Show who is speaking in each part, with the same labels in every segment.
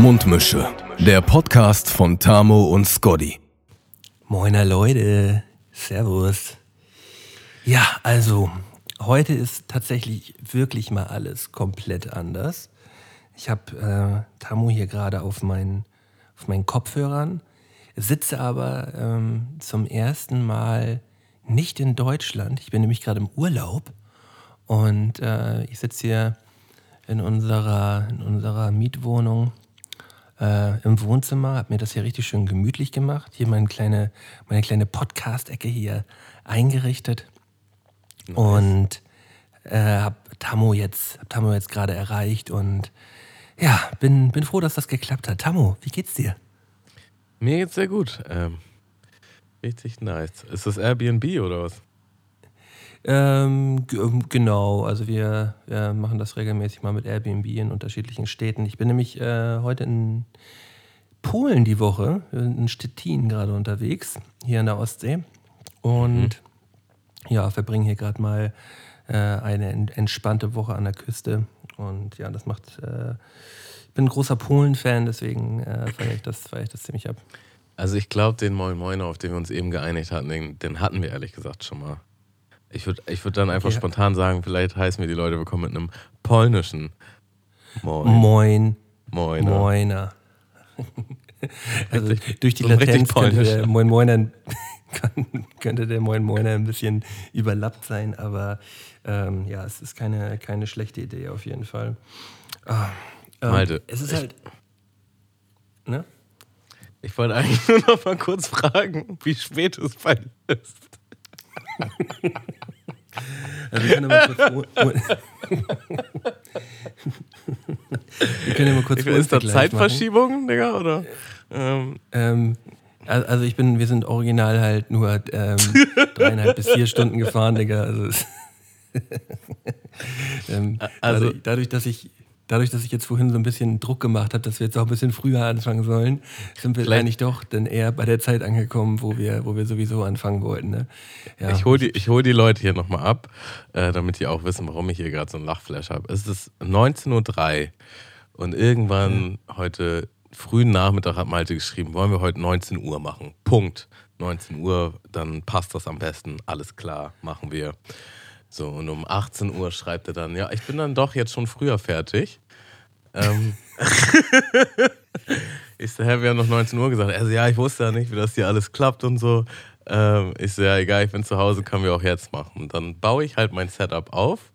Speaker 1: Mundmische. Der Podcast von Tamo und Scotty.
Speaker 2: Moiner Leute, Servus. Ja, also, heute ist tatsächlich wirklich mal alles komplett anders. Ich habe äh, Tamu hier gerade auf meinen, auf meinen Kopfhörern, sitze aber ähm, zum ersten Mal nicht in Deutschland. Ich bin nämlich gerade im Urlaub und äh, ich sitze hier in unserer, in unserer Mietwohnung äh, im Wohnzimmer, habe mir das hier richtig schön gemütlich gemacht. Hier meine kleine, meine kleine Podcast-Ecke hier eingerichtet. Nice. Und äh, habe Tammo jetzt, hab Tammo jetzt gerade erreicht und ja, bin, bin froh, dass das geklappt hat. Tammo, wie geht's dir?
Speaker 3: Mir geht's sehr gut. Ähm, richtig nice. Ist das Airbnb oder was?
Speaker 2: Ähm, ähm, genau, also wir, wir, machen das regelmäßig mal mit Airbnb in unterschiedlichen Städten. Ich bin nämlich äh, heute in Polen die Woche, in Stettin gerade unterwegs, hier in der Ostsee. Und mhm. ja, verbringe hier gerade mal äh, eine entspannte Woche an der Küste. Und ja, das macht, äh, ich bin ein großer Polen-Fan, deswegen äh, feiere ich, das, feier ich das ziemlich ab.
Speaker 3: Also ich glaube, den Moin Moin, auf den wir uns eben geeinigt hatten, den, den hatten wir ehrlich gesagt schon mal. Ich würde ich würd dann einfach ja. spontan sagen, vielleicht heißen wir die Leute willkommen mit einem polnischen
Speaker 2: Moin. Moin. Moiner. Moiner. also durch die Latenz könnte der Moin Moiner, könnte der Moin Moiner ein bisschen überlappt sein, aber ähm, ja, es ist keine, keine schlechte Idee auf jeden Fall.
Speaker 3: Ah, ähm, Malte,
Speaker 2: es ist halt.
Speaker 3: Ne? Ich wollte eigentlich nur noch mal kurz fragen, wie spät es bei dir ist. Also wir können wir können ja mal kurz. Ist da Zeitverschiebung. Digga, oder?
Speaker 2: Ähm. Ähm, also ich bin, wir sind original halt nur ähm, dreieinhalb bis vier Stunden gefahren, Digga. Also, ähm, also dadurch, dadurch, dass ich dadurch, dass ich jetzt vorhin so ein bisschen Druck gemacht habe, dass wir jetzt auch ein bisschen früher anfangen sollen, sind wir eigentlich doch dann eher bei der Zeit angekommen, wo wir, wo wir sowieso anfangen wollten. Ne?
Speaker 3: Ja. Ich hole die, hol die Leute hier nochmal ab, äh, damit die auch wissen, warum ich hier gerade so ein Lachflash habe. Es ist 19.03 Uhr und irgendwann ja. heute frühen Nachmittag hat Malte geschrieben, wollen wir heute 19 Uhr machen. Punkt. 19 Uhr, dann passt das am besten. Alles klar, machen wir. So, und um 18 Uhr schreibt er dann, ja, ich bin dann doch jetzt schon früher fertig. Ähm ich so, hä, wir haben noch 19 Uhr gesagt. Er so, ja, ich wusste ja nicht, wie das hier alles klappt und so. Ähm ich so, ja, egal, ich bin zu Hause, können wir auch jetzt machen. Und dann baue ich halt mein Setup auf.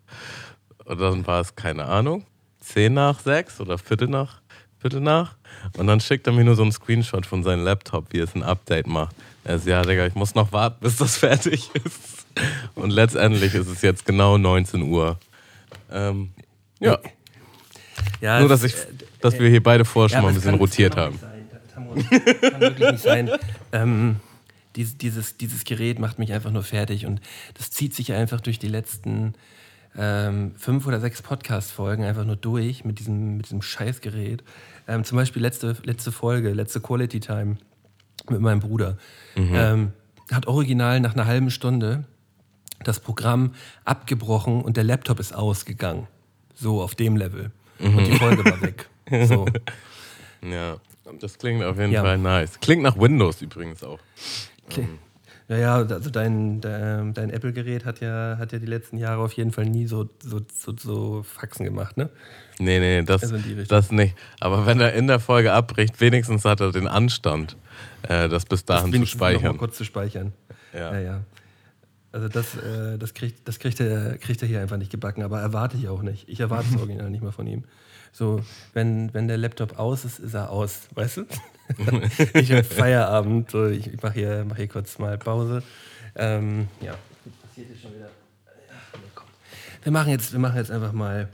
Speaker 3: Und dann war es, keine Ahnung, 10 nach 6 oder Viertel nach, Viertel nach. Und dann schickt er mir nur so einen Screenshot von seinem Laptop, wie es ein Update macht. Er so, ja, Digga, ich muss noch warten, bis das fertig ist. Und letztendlich ist es jetzt genau 19 Uhr. Ähm, ja. ja. Nur, dass, ich, dass wir hier beide vorher schon ja, mal ein bisschen kann, rotiert haben.
Speaker 2: Das kann wirklich nicht sein. Ähm, dieses, dieses, dieses Gerät macht mich einfach nur fertig und das zieht sich einfach durch die letzten ähm, fünf oder sechs Podcast-Folgen einfach nur durch mit diesem, mit diesem Scheißgerät. Ähm, zum Beispiel letzte, letzte Folge, letzte Quality Time mit meinem Bruder. Mhm. Ähm, hat original nach einer halben Stunde das Programm abgebrochen und der Laptop ist ausgegangen. So auf dem Level. Mhm. Und die Folge war weg. So.
Speaker 3: Ja, das klingt auf jeden ja. Fall nice. Klingt nach Windows übrigens auch.
Speaker 2: Ähm. Ja, ja, also dein, dein, dein Apple-Gerät hat ja, hat ja die letzten Jahre auf jeden Fall nie so, so, so, so Faxen gemacht, ne?
Speaker 3: Nee, nee, das, also das nicht. Aber wenn er in der Folge abbricht, wenigstens hat er den Anstand, äh, das bis dahin das zu speichern. Noch mal
Speaker 2: kurz zu speichern. Ja, ja. ja. Also das, äh, das, kriegt, das kriegt, er, kriegt er hier einfach nicht gebacken, aber erwarte ich auch nicht. Ich erwarte es original nicht mal von ihm. So, wenn, wenn der Laptop aus ist, ist er aus, weißt du? ich habe Feierabend, so, ich, ich mache hier, mach hier kurz mal Pause. Ähm, ja, passiert hier schon wieder. Ach, komm. Wir machen jetzt, wir machen jetzt einfach mal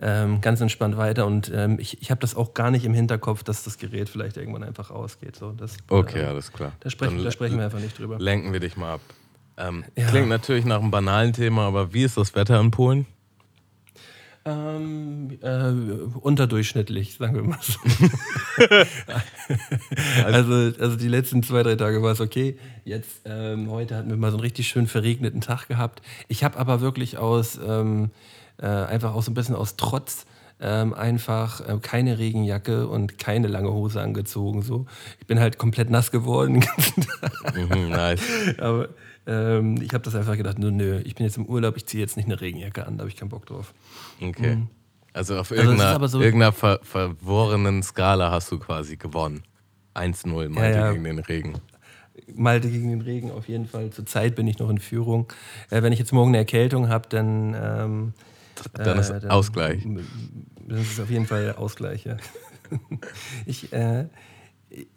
Speaker 2: ähm, ganz entspannt weiter und ähm, ich, ich habe das auch gar nicht im Hinterkopf, dass das Gerät vielleicht irgendwann einfach ausgeht. So, das,
Speaker 3: okay, äh, alles klar.
Speaker 2: Da sprechen, da sprechen wir einfach nicht drüber.
Speaker 3: Lenken wir dich mal ab. Ähm, ja. Klingt natürlich nach einem banalen Thema, aber wie ist das Wetter in Polen?
Speaker 2: Ähm, äh, unterdurchschnittlich, sagen wir mal so. also, also die letzten zwei, drei Tage war es okay. Jetzt, ähm, heute hatten wir mal so einen richtig schön verregneten Tag gehabt. Ich habe aber wirklich aus, ähm, äh, einfach auch so ein bisschen aus Trotz ähm, einfach äh, keine Regenjacke und keine lange Hose angezogen. So. Ich bin halt komplett nass geworden.
Speaker 3: mhm, nice.
Speaker 2: Aber ähm, ich habe das einfach gedacht, nö, nö, ich bin jetzt im Urlaub, ich ziehe jetzt nicht eine Regenjacke an, da habe ich keinen Bock drauf.
Speaker 3: Okay. Mhm. Also auf irgendeiner, also so irgendeiner ver verworrenen Skala hast du quasi gewonnen. 1-0 Malte ja, ja. gegen den Regen.
Speaker 2: Malte gegen den Regen auf jeden Fall. Zurzeit bin ich noch in Führung. Äh, wenn ich jetzt morgen eine Erkältung habe, dann, ähm,
Speaker 3: dann ist äh, dann, Ausgleich.
Speaker 2: Das ist auf jeden Fall Ausgleich, ja. ich, äh,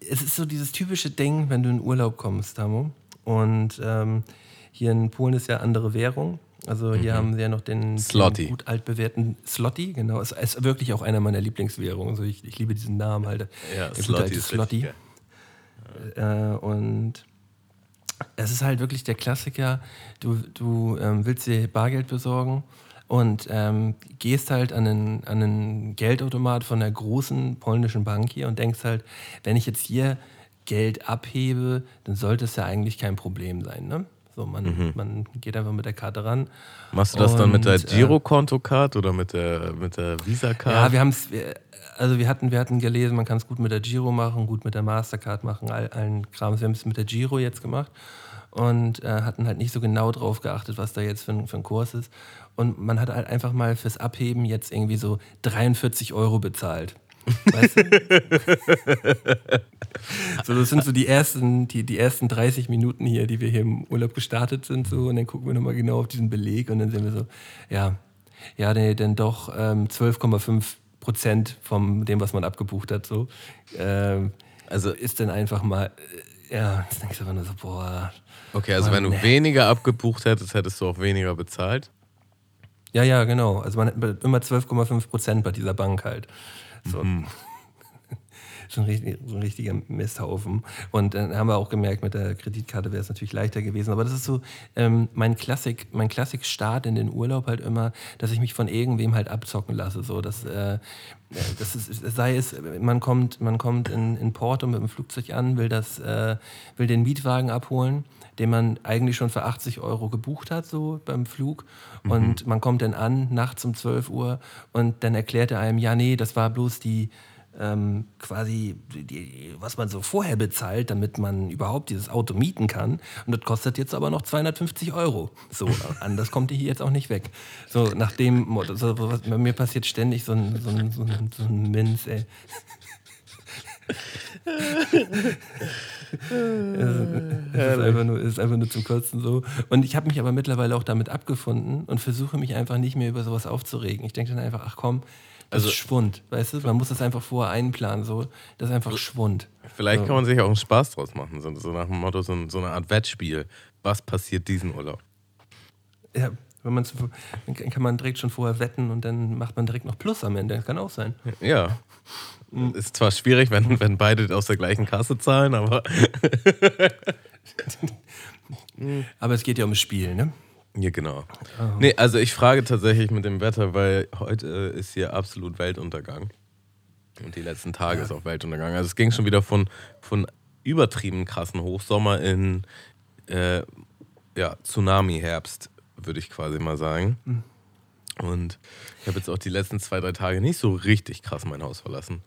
Speaker 2: es ist so dieses typische Ding, wenn du in Urlaub kommst, Tamo. Und ähm, hier in Polen ist ja andere Währung. Also hier mhm. haben sie ja noch den, den gut altbewährten Slotty, genau. Es ist wirklich auch einer meiner Lieblingswährungen. Also ich, ich liebe diesen Namen halt.
Speaker 3: Ja, Slotty ist Slotty.
Speaker 2: Äh, und es ist halt wirklich der Klassiker. Du, du ähm, willst dir Bargeld besorgen und ähm, gehst halt an einen, an einen Geldautomat von der großen polnischen Bank hier und denkst halt, wenn ich jetzt hier Geld abhebe, dann sollte es ja eigentlich kein Problem sein. Ne? So, man, mhm. man geht einfach mit der Karte ran.
Speaker 3: Machst du das und, dann mit der äh, Girokonto-Card oder mit der, mit der Visa-Card?
Speaker 2: Ja, wir haben es, also wir hatten, wir hatten gelesen, man kann es gut mit der Giro machen, gut mit der Mastercard machen, all, allen Krams. Wir haben es mit der Giro jetzt gemacht und äh, hatten halt nicht so genau drauf geachtet, was da jetzt für ein, für ein Kurs ist. Und man hat halt einfach mal fürs Abheben jetzt irgendwie so 43 Euro bezahlt. Weißt du? so, das sind so die ersten, die, die ersten 30 Minuten hier, die wir hier im Urlaub gestartet sind. So, und dann gucken wir nochmal genau auf diesen Beleg und dann sehen wir so, ja, ja, nee, dann doch ähm, 12,5 Prozent von dem, was man abgebucht hat. So. Ähm, also ist dann einfach mal, äh, ja, jetzt denkst du nur so, boah.
Speaker 3: Okay, also Mann, wenn du nee. weniger abgebucht hättest, hättest du auch weniger bezahlt?
Speaker 2: Ja, ja, genau. Also man hat immer 12,5 Prozent bei dieser Bank halt. So. Mhm. so, ein, richtig, so ein richtiger Misthaufen. Und dann haben wir auch gemerkt, mit der Kreditkarte wäre es natürlich leichter gewesen. Aber das ist so ähm, mein Klassik, mein Klassik-Start in den Urlaub halt immer, dass ich mich von irgendwem halt abzocken lasse. So, dass, äh, das ist, sei es, man kommt, man kommt in, in Porto mit dem Flugzeug an, will, das, äh, will den Mietwagen abholen den man eigentlich schon für 80 Euro gebucht hat, so beim Flug. Mhm. Und man kommt dann an, nachts um 12 Uhr, und dann erklärt er einem, ja, nee, das war bloß die, ähm, quasi, die, was man so vorher bezahlt, damit man überhaupt dieses Auto mieten kann. Und das kostet jetzt aber noch 250 Euro. So, anders kommt die hier jetzt auch nicht weg. So, nach dem Motto, bei mir passiert ständig so ein, so ein, so ein, so ein Minz, ey. es ist einfach, nur, ist einfach nur zum Kotzen so. Und ich habe mich aber mittlerweile auch damit abgefunden und versuche mich einfach nicht mehr über sowas aufzuregen. Ich denke dann einfach, ach komm, das also, ist Schwund, weißt du? Man muss das einfach vorher einplanen, so. Das ist einfach Schwund.
Speaker 3: Vielleicht so. kann man sich auch einen Spaß draus machen, so, so nach dem Motto, so, so, eine Art Wettspiel. Was passiert diesen Urlaub?
Speaker 2: Ja, wenn man dann kann man direkt schon vorher wetten und dann macht man direkt noch Plus am Ende. Das kann auch sein.
Speaker 3: Ja. Ist zwar schwierig, wenn, wenn beide aus der gleichen Kasse zahlen, aber.
Speaker 2: aber es geht ja ums Spiel, ne?
Speaker 3: Ja, genau. Oh. Nee, also ich frage tatsächlich mit dem Wetter, weil heute ist hier absolut Weltuntergang. Und die letzten Tage ja. ist auch Weltuntergang. Also es ging schon wieder von, von übertrieben krassen Hochsommer in äh, ja, Tsunami-Herbst, würde ich quasi mal sagen. Mhm. Und ich habe jetzt auch die letzten zwei, drei Tage nicht so richtig krass mein Haus verlassen.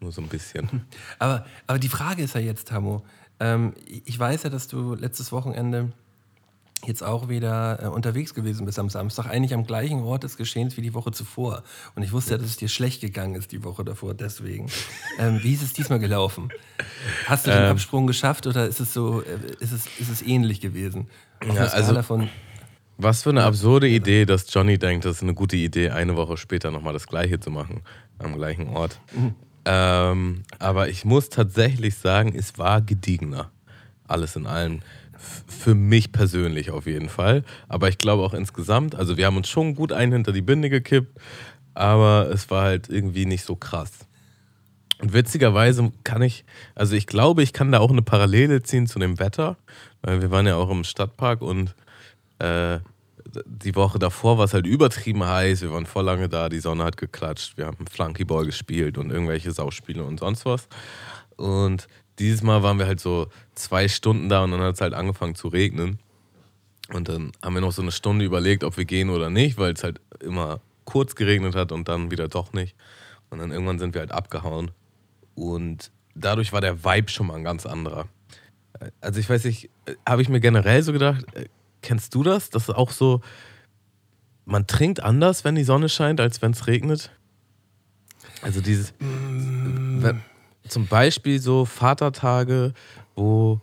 Speaker 3: Nur so ein bisschen.
Speaker 2: Aber, aber die Frage ist ja jetzt, Tamo. Ähm, ich weiß ja, dass du letztes Wochenende jetzt auch wieder äh, unterwegs gewesen bist am Samstag, eigentlich am gleichen Ort des Geschehens wie die Woche zuvor. Und ich wusste ja, dass es dir schlecht gegangen ist die Woche davor, deswegen. Ähm, wie ist es diesmal gelaufen? Hast du den ähm, Absprung geschafft oder ist es so, äh, ist es, ist es ähnlich gewesen?
Speaker 3: Auf ja, also, von, was für eine absurde Idee, dass Johnny denkt, das ist eine gute Idee, eine Woche später nochmal das Gleiche zu machen, am gleichen Ort. Mhm. Ähm, aber ich muss tatsächlich sagen, es war gediegener. Alles in allem. für mich persönlich auf jeden Fall. Aber ich glaube auch insgesamt, also wir haben uns schon gut ein hinter die Binde gekippt, aber es war halt irgendwie nicht so krass. Und witzigerweise kann ich, also ich glaube, ich kann da auch eine Parallele ziehen zu dem Wetter, weil wir waren ja auch im Stadtpark und äh, die Woche davor war es halt übertrieben heiß. Wir waren voll lange da, die Sonne hat geklatscht. Wir haben Flunkyball gespielt und irgendwelche Sauspiele und sonst was. Und dieses Mal waren wir halt so zwei Stunden da und dann hat es halt angefangen zu regnen. Und dann haben wir noch so eine Stunde überlegt, ob wir gehen oder nicht, weil es halt immer kurz geregnet hat und dann wieder doch nicht. Und dann irgendwann sind wir halt abgehauen. Und dadurch war der Vibe schon mal ein ganz anderer. Also ich weiß nicht, habe ich mir generell so gedacht, äh, kennst du das? Das ist auch so, man trinkt anders, wenn die Sonne scheint, als wenn es regnet. Also dieses, mm. zum Beispiel so Vatertage, wo,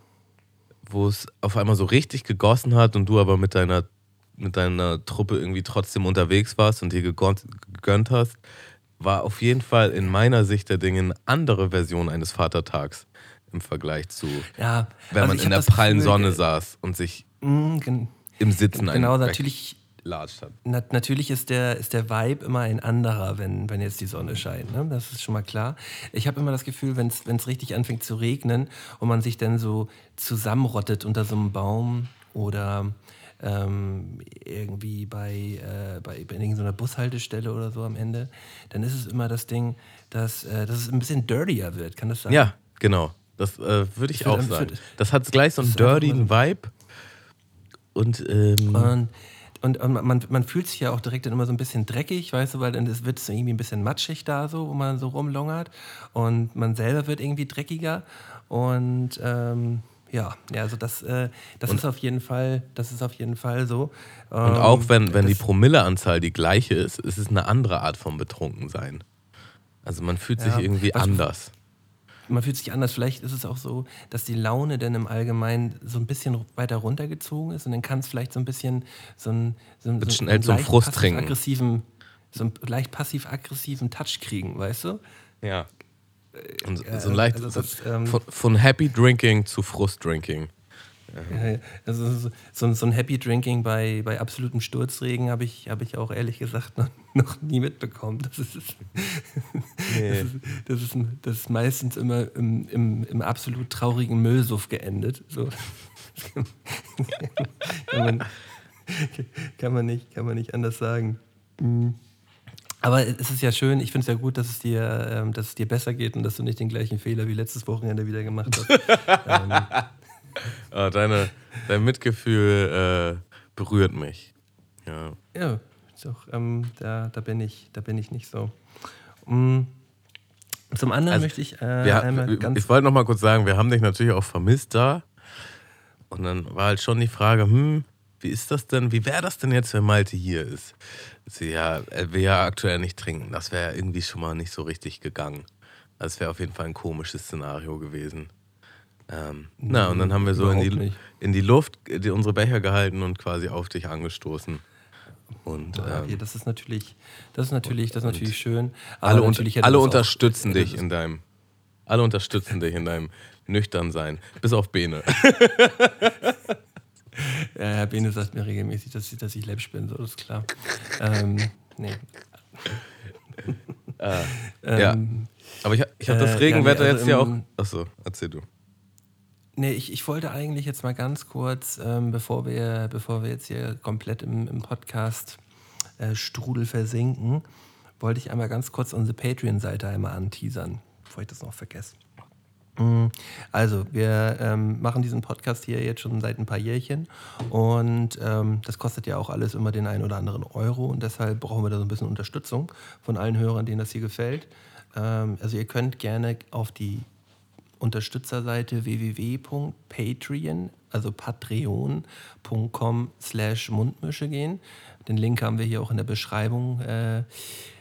Speaker 3: wo es auf einmal so richtig gegossen hat und du aber mit deiner, mit deiner Truppe irgendwie trotzdem unterwegs warst und dir gegönnt hast, war auf jeden Fall in meiner Sicht der Dinge eine andere Version eines Vatertags im Vergleich zu,
Speaker 2: ja,
Speaker 3: wenn
Speaker 2: also
Speaker 3: man in der prallen Sonne saß und sich im Sitzen
Speaker 2: genau, natürlich. Na, natürlich ist der, ist der Vibe immer ein anderer, wenn, wenn jetzt die Sonne scheint. Ne? Das ist schon mal klar. Ich habe immer das Gefühl, wenn es richtig anfängt zu regnen und man sich dann so zusammenrottet unter so einem Baum oder ähm, irgendwie bei, äh, bei, bei irgendeiner Bushaltestelle oder so am Ende, dann ist es immer das Ding, dass, äh, dass es ein bisschen dirtier wird. Kann das sein?
Speaker 3: Ja, genau. Das äh, würde ich das auch sagen. Das hat gleich so einen dirtyen Vibe. Und, ähm
Speaker 2: und, und, und, man, man fühlt sich ja auch direkt dann immer so ein bisschen dreckig, weißt du, weil dann wird es irgendwie ein bisschen matschig da so, wo man so rumlungert. Und man selber wird irgendwie dreckiger. Und ähm, ja, ja, also das, äh, das ist auf jeden Fall, das ist auf jeden Fall so.
Speaker 3: und auch ähm, wenn, wenn die Promilleanzahl die gleiche ist, ist es eine andere Art von Betrunkensein. Also man fühlt sich irgendwie anders.
Speaker 2: Man fühlt sich anders. Vielleicht ist es auch so, dass die Laune dann im Allgemeinen so ein bisschen weiter runtergezogen ist und dann kann es vielleicht so ein bisschen so ein, so, ein,
Speaker 3: so schnell zum Frust trinken.
Speaker 2: Aggressiven, so einen leicht passiv-aggressiven Touch kriegen, weißt du?
Speaker 3: Ja. Und so ein leicht, also das, ähm, von, von, Happy Drinking zu Frust Drinking.
Speaker 2: Ja. Also so, so, ein Happy Drinking bei, bei absolutem Sturzregen habe ich, hab ich auch ehrlich gesagt noch, noch nie mitbekommen. Das ist, nee. das, ist, das, ist, das ist meistens immer im, im, im absolut traurigen Müllsuff geendet. So. kann, man, kann, man nicht, kann man nicht anders sagen. Mhm. Aber es ist ja schön, ich finde es ja gut, dass es, dir, ähm, dass es dir besser geht und dass du nicht den gleichen Fehler wie letztes Wochenende wieder gemacht hast. ähm.
Speaker 3: Oh, deine, dein Mitgefühl äh, berührt mich. Ja,
Speaker 2: ja doch, ähm, da, da, bin ich, da bin ich nicht so. Um, zum anderen also, möchte ich äh,
Speaker 3: ja, einmal ganz. Ich wollte noch mal kurz sagen, wir haben dich natürlich auch vermisst da. Und dann war halt schon die Frage, hm, wie ist das denn, wie wäre das denn jetzt, wenn Malte hier ist? Sie ja, er will ja aktuell nicht trinken. Das wäre irgendwie schon mal nicht so richtig gegangen. Das wäre auf jeden Fall ein komisches Szenario gewesen. Ähm, na, und dann haben wir so in die, in die Luft die, unsere Becher gehalten und quasi auf dich angestoßen. Und,
Speaker 2: ja, ähm, das ist natürlich, das ist natürlich, das ist natürlich schön.
Speaker 3: alle, natürlich alle unterstützen auch, dich in deinem, alle unterstützen dich in deinem nüchtern sein, bis auf Bene.
Speaker 2: Ja, Herr Bene sagt mir regelmäßig, dass ich, dass ich läppisch bin, so ist klar. ähm, nee.
Speaker 3: äh, ja. Ähm, Aber ich, ich habe das Regenwetter ja, nee, also jetzt ja auch. Achso, erzähl du.
Speaker 2: Nee, ich, ich wollte eigentlich jetzt mal ganz kurz, ähm, bevor, wir, bevor wir jetzt hier komplett im, im Podcast äh, Strudel versinken, wollte ich einmal ganz kurz unsere Patreon-Seite einmal anteasern, bevor ich das noch vergesse. Mm, also, wir ähm, machen diesen Podcast hier jetzt schon seit ein paar Jährchen und ähm, das kostet ja auch alles immer den einen oder anderen Euro und deshalb brauchen wir da so ein bisschen Unterstützung von allen Hörern, denen das hier gefällt. Ähm, also, ihr könnt gerne auf die Unterstützerseite www.patreon, also patreon.com slash Mundmische gehen. Den Link haben wir hier auch in der Beschreibung äh, äh,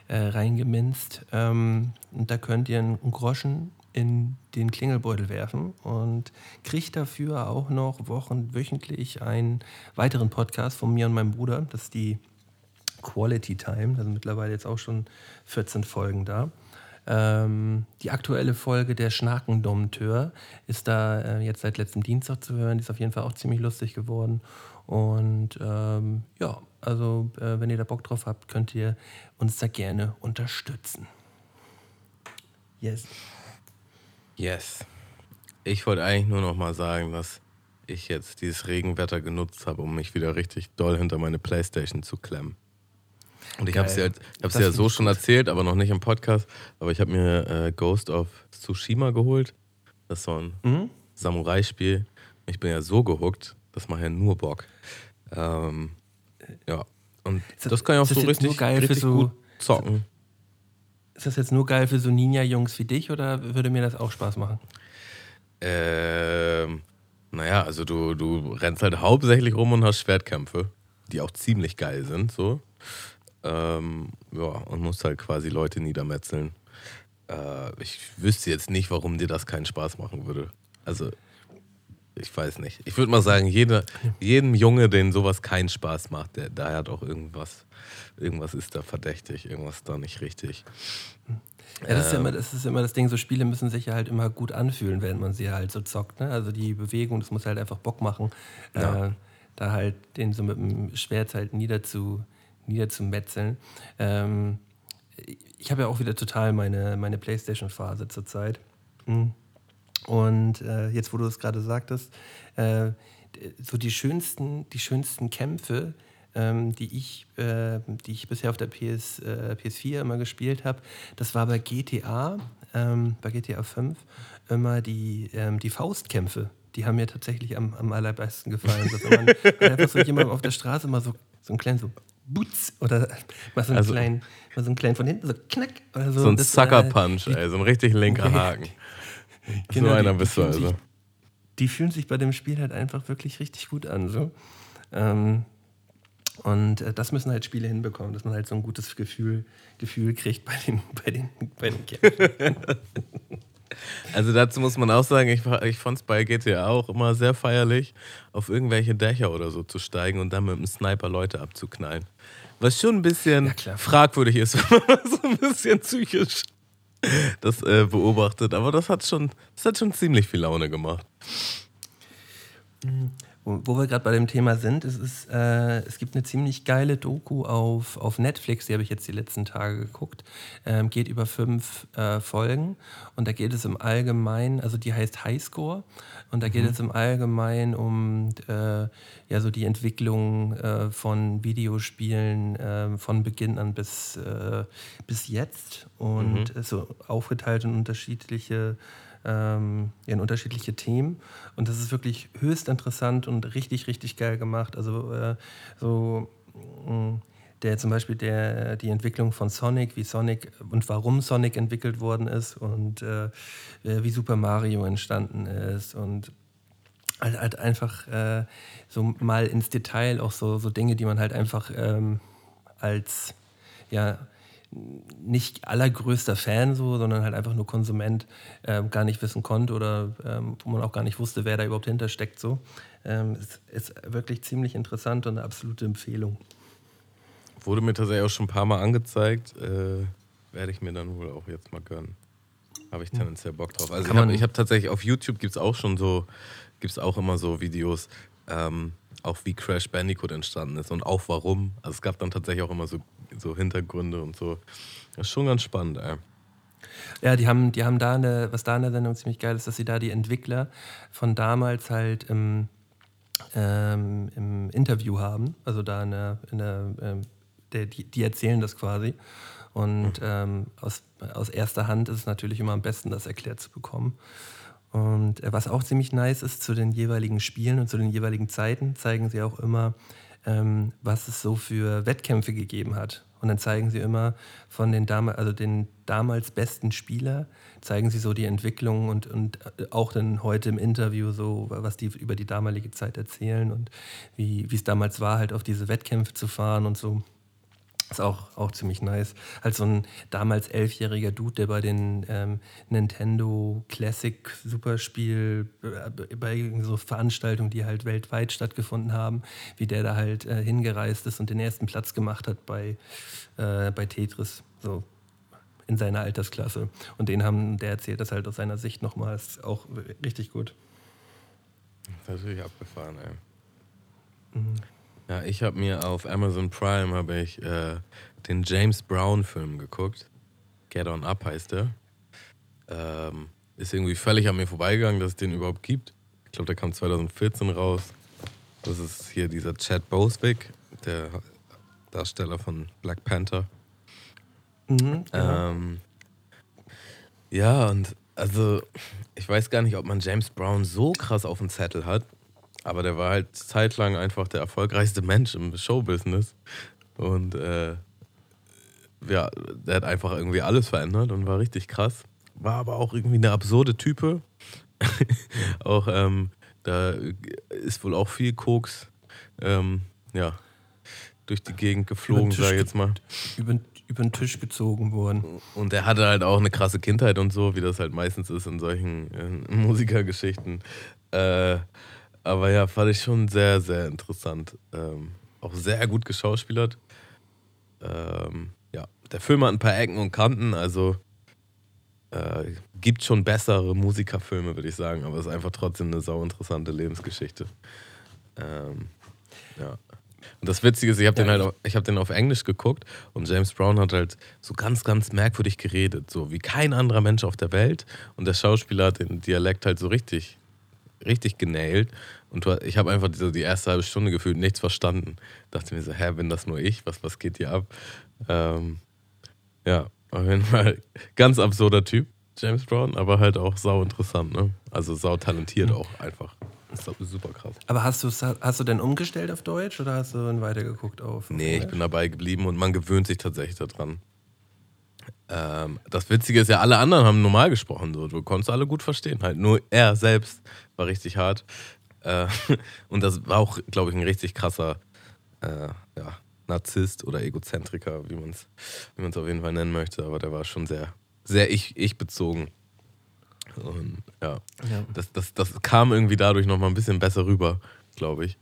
Speaker 2: reingeminzt. Ähm, und da könnt ihr einen Groschen in den Klingelbeutel werfen und kriegt dafür auch noch wochen, wöchentlich einen weiteren Podcast von mir und meinem Bruder. Das ist die Quality Time. Da sind mittlerweile jetzt auch schon 14 Folgen da. Ähm, die aktuelle Folge der Schnakendompteur ist da äh, jetzt seit letztem Dienstag zu hören. Die ist auf jeden Fall auch ziemlich lustig geworden. Und ähm, ja, also äh, wenn ihr da Bock drauf habt, könnt ihr uns da gerne unterstützen.
Speaker 3: Yes. Yes. Ich wollte eigentlich nur noch mal sagen, dass ich jetzt dieses Regenwetter genutzt habe, um mich wieder richtig doll hinter meine Playstation zu klemmen. Und ich habe es ja, hab's ja so schon erzählt, aber noch nicht im Podcast. Aber ich habe mir äh, Ghost of Tsushima geholt. Das ist so ein mhm. Samurai-Spiel. Ich bin ja so gehuckt, das macht ja nur Bock. Ähm, ja, und das, das, kann ich auch so richtig, richtig so, gut zocken.
Speaker 2: Ist das jetzt nur geil für so Ninja-Jungs wie dich oder würde mir das auch Spaß machen?
Speaker 3: Ähm, naja, also du, du rennst halt hauptsächlich rum und hast Schwertkämpfe, die auch ziemlich geil sind, so. Ähm, ja, und musst halt quasi Leute niedermetzeln. Äh, ich wüsste jetzt nicht, warum dir das keinen Spaß machen würde. Also, ich weiß nicht. Ich würde mal sagen, jede, jedem Junge, den sowas keinen Spaß macht, der, der hat auch irgendwas, irgendwas ist da verdächtig, irgendwas ist da nicht richtig.
Speaker 2: Ja, das, ist ja immer, das ist immer das Ding, so Spiele müssen sich ja halt immer gut anfühlen, während man sie halt so zockt. Ne? Also die Bewegung, das muss halt einfach Bock machen, ja. äh, da halt den so mit dem Schwert halt niederzu, niederzumetzeln. Ähm, ich habe ja auch wieder total meine, meine Playstation-Phase zurzeit. Mhm. Und äh, jetzt, wo du es gerade sagtest, äh, so die schönsten, die schönsten Kämpfe, ähm, die, ich, äh, die ich bisher auf der PS, äh, PS4 immer gespielt habe, das war bei GTA, ähm, bei GTA 5, immer die, ähm, die Faustkämpfe. Die haben mir tatsächlich am, am allerbesten gefallen. So, wenn man einfach so jemand auf der Straße mal so, so einen kleinen so Butz oder mal so einen, also, kleinen, mal so einen kleinen von hinten, so knack. Oder
Speaker 3: so, so ein Sucker Punch, äh, ey, so ein richtig linker Haken. genau, so einer bist du also.
Speaker 2: Sich, die fühlen sich bei dem Spiel halt einfach wirklich richtig gut an. So. Ähm, und äh, das müssen halt Spiele hinbekommen, dass man halt so ein gutes Gefühl, Gefühl kriegt bei den, bei den, bei den Kämpfen.
Speaker 3: Also dazu muss man auch sagen, ich, ich fand es bei GTA auch immer sehr feierlich, auf irgendwelche Dächer oder so zu steigen und dann mit einem Sniper Leute abzuknallen. Was schon ein bisschen ja, fragwürdig ist, wenn man so ein bisschen psychisch das äh, beobachtet. Aber das hat, schon, das hat schon ziemlich viel Laune gemacht.
Speaker 2: Mhm. Wo wir gerade bei dem Thema sind, es, ist, äh, es gibt eine ziemlich geile Doku auf, auf Netflix, die habe ich jetzt die letzten Tage geguckt. Ähm, geht über fünf äh, Folgen und da geht es im Allgemeinen, also die heißt Highscore und da geht mhm. es im Allgemeinen um äh, ja, so die Entwicklung äh, von Videospielen äh, von Beginn an bis, äh, bis jetzt und mhm. so aufgeteilt in unterschiedliche ähm, in unterschiedliche Themen. Und das ist wirklich höchst interessant und richtig, richtig geil gemacht. Also äh, so mh, mm, der zum Beispiel der, die Entwicklung von Sonic, wie Sonic und warum Sonic entwickelt worden ist und äh, wie Super Mario entstanden ist und halt, halt einfach äh, so mal ins Detail auch so, so Dinge, die man halt einfach ähm, als ja, nicht allergrößter Fan so, sondern halt einfach nur Konsument ähm, gar nicht wissen konnte oder ähm, wo man auch gar nicht wusste, wer da überhaupt hintersteckt. So. Ähm, ist, ist wirklich ziemlich interessant und eine absolute Empfehlung.
Speaker 3: Wurde mir tatsächlich auch schon ein paar Mal angezeigt. Äh, werde ich mir dann wohl auch jetzt mal gönnen. Habe ich tendenziell Bock drauf. Also Kann ich habe hab tatsächlich auf YouTube gibt es auch schon so, gibt es auch immer so Videos, ähm, auch wie Crash Bandicoot entstanden ist und auch warum. Also es gab dann tatsächlich auch immer so so Hintergründe und so. Das ist schon ganz spannend, ey.
Speaker 2: Ja, die haben, die haben da eine, was da in der Sendung ziemlich geil ist, dass sie da die Entwickler von damals halt im, ähm, im Interview haben. Also da in der, in der ähm, der, die, die, erzählen das quasi. Und mhm. ähm, aus, aus erster Hand ist es natürlich immer am besten, das erklärt zu bekommen. Und äh, was auch ziemlich nice ist, zu den jeweiligen Spielen und zu den jeweiligen Zeiten zeigen sie auch immer, ähm, was es so für Wettkämpfe gegeben hat. Und dann zeigen sie immer von den, Dam also den damals besten Spieler, zeigen sie so die Entwicklung und, und äh, auch dann heute im Interview so, was die über die damalige Zeit erzählen und wie es damals war, halt auf diese Wettkämpfe zu fahren und so. Ist auch, auch ziemlich nice. Halt so ein damals elfjähriger Dude, der bei den ähm, Nintendo Classic Superspiel, äh, bei so Veranstaltungen, die halt weltweit stattgefunden haben, wie der da halt äh, hingereist ist und den ersten Platz gemacht hat bei, äh, bei Tetris. So in seiner Altersklasse. Und den haben, der erzählt das halt aus seiner Sicht nochmal. Ist auch richtig gut.
Speaker 3: Das ist natürlich abgefahren, ey. Mhm. Ja, ich habe mir auf Amazon Prime habe ich äh, den James Brown Film geguckt. Get On Up heißt der. Ähm, ist irgendwie völlig an mir vorbeigegangen, dass es den überhaupt gibt. Ich glaube, der kam 2014 raus. Das ist hier dieser Chad Boswick, der Darsteller von Black Panther.
Speaker 2: Mhm, genau.
Speaker 3: Ähm, ja, und also ich weiß gar nicht, ob man James Brown so krass auf dem Zettel hat, aber der war halt zeitlang einfach der erfolgreichste Mensch im Showbusiness. Und äh, ja, der hat einfach irgendwie alles verändert und war richtig krass. War aber auch irgendwie eine absurde Type. auch ähm, da ist wohl auch viel Koks ähm, ja, durch die Gegend geflogen, sag ich jetzt mal.
Speaker 2: über, über den Tisch gezogen worden.
Speaker 3: Und er hatte halt auch eine krasse Kindheit und so, wie das halt meistens ist in solchen äh, Musikergeschichten. Äh, aber ja, fand ich schon sehr, sehr interessant. Ähm, auch sehr gut geschauspielert. Ähm, ja, der Film hat ein paar Ecken und Kanten, also äh, gibt schon bessere Musikerfilme, würde ich sagen, aber es ist einfach trotzdem eine sau interessante Lebensgeschichte. Ähm, ja. Und das Witzige ist, ich habe den halt auf, ich hab den auf Englisch geguckt und James Brown hat halt so ganz, ganz merkwürdig geredet, so wie kein anderer Mensch auf der Welt. Und der Schauspieler hat den Dialekt halt so richtig, richtig genailt. Und ich habe einfach so die erste halbe Stunde gefühlt nichts verstanden. Dachte mir so, hä, bin das nur ich? Was, was geht hier ab? Ähm, ja, auf jeden Fall ganz absurder Typ, James Brown, aber halt auch sau interessant, ne? Also sau talentiert auch einfach. Ist doch super krass.
Speaker 2: Aber hast du hast du denn umgestellt auf Deutsch oder hast du ihn weitergeguckt auf?
Speaker 3: Nee, ich
Speaker 2: Englisch?
Speaker 3: bin dabei geblieben und man gewöhnt sich tatsächlich daran. Ähm, das Witzige ist ja, alle anderen haben normal gesprochen, so. du konntest alle gut verstehen. Halt nur er selbst war richtig hart. Äh, und das war auch, glaube ich, ein richtig krasser äh, ja, Narzisst oder Egozentriker, wie man es wie man's auf jeden Fall nennen möchte. Aber der war schon sehr, sehr ich, ich. Und ja,
Speaker 2: Ja.
Speaker 3: das, das, das kam irgendwie dadurch nochmal ein bisschen besser rüber, glaube ich.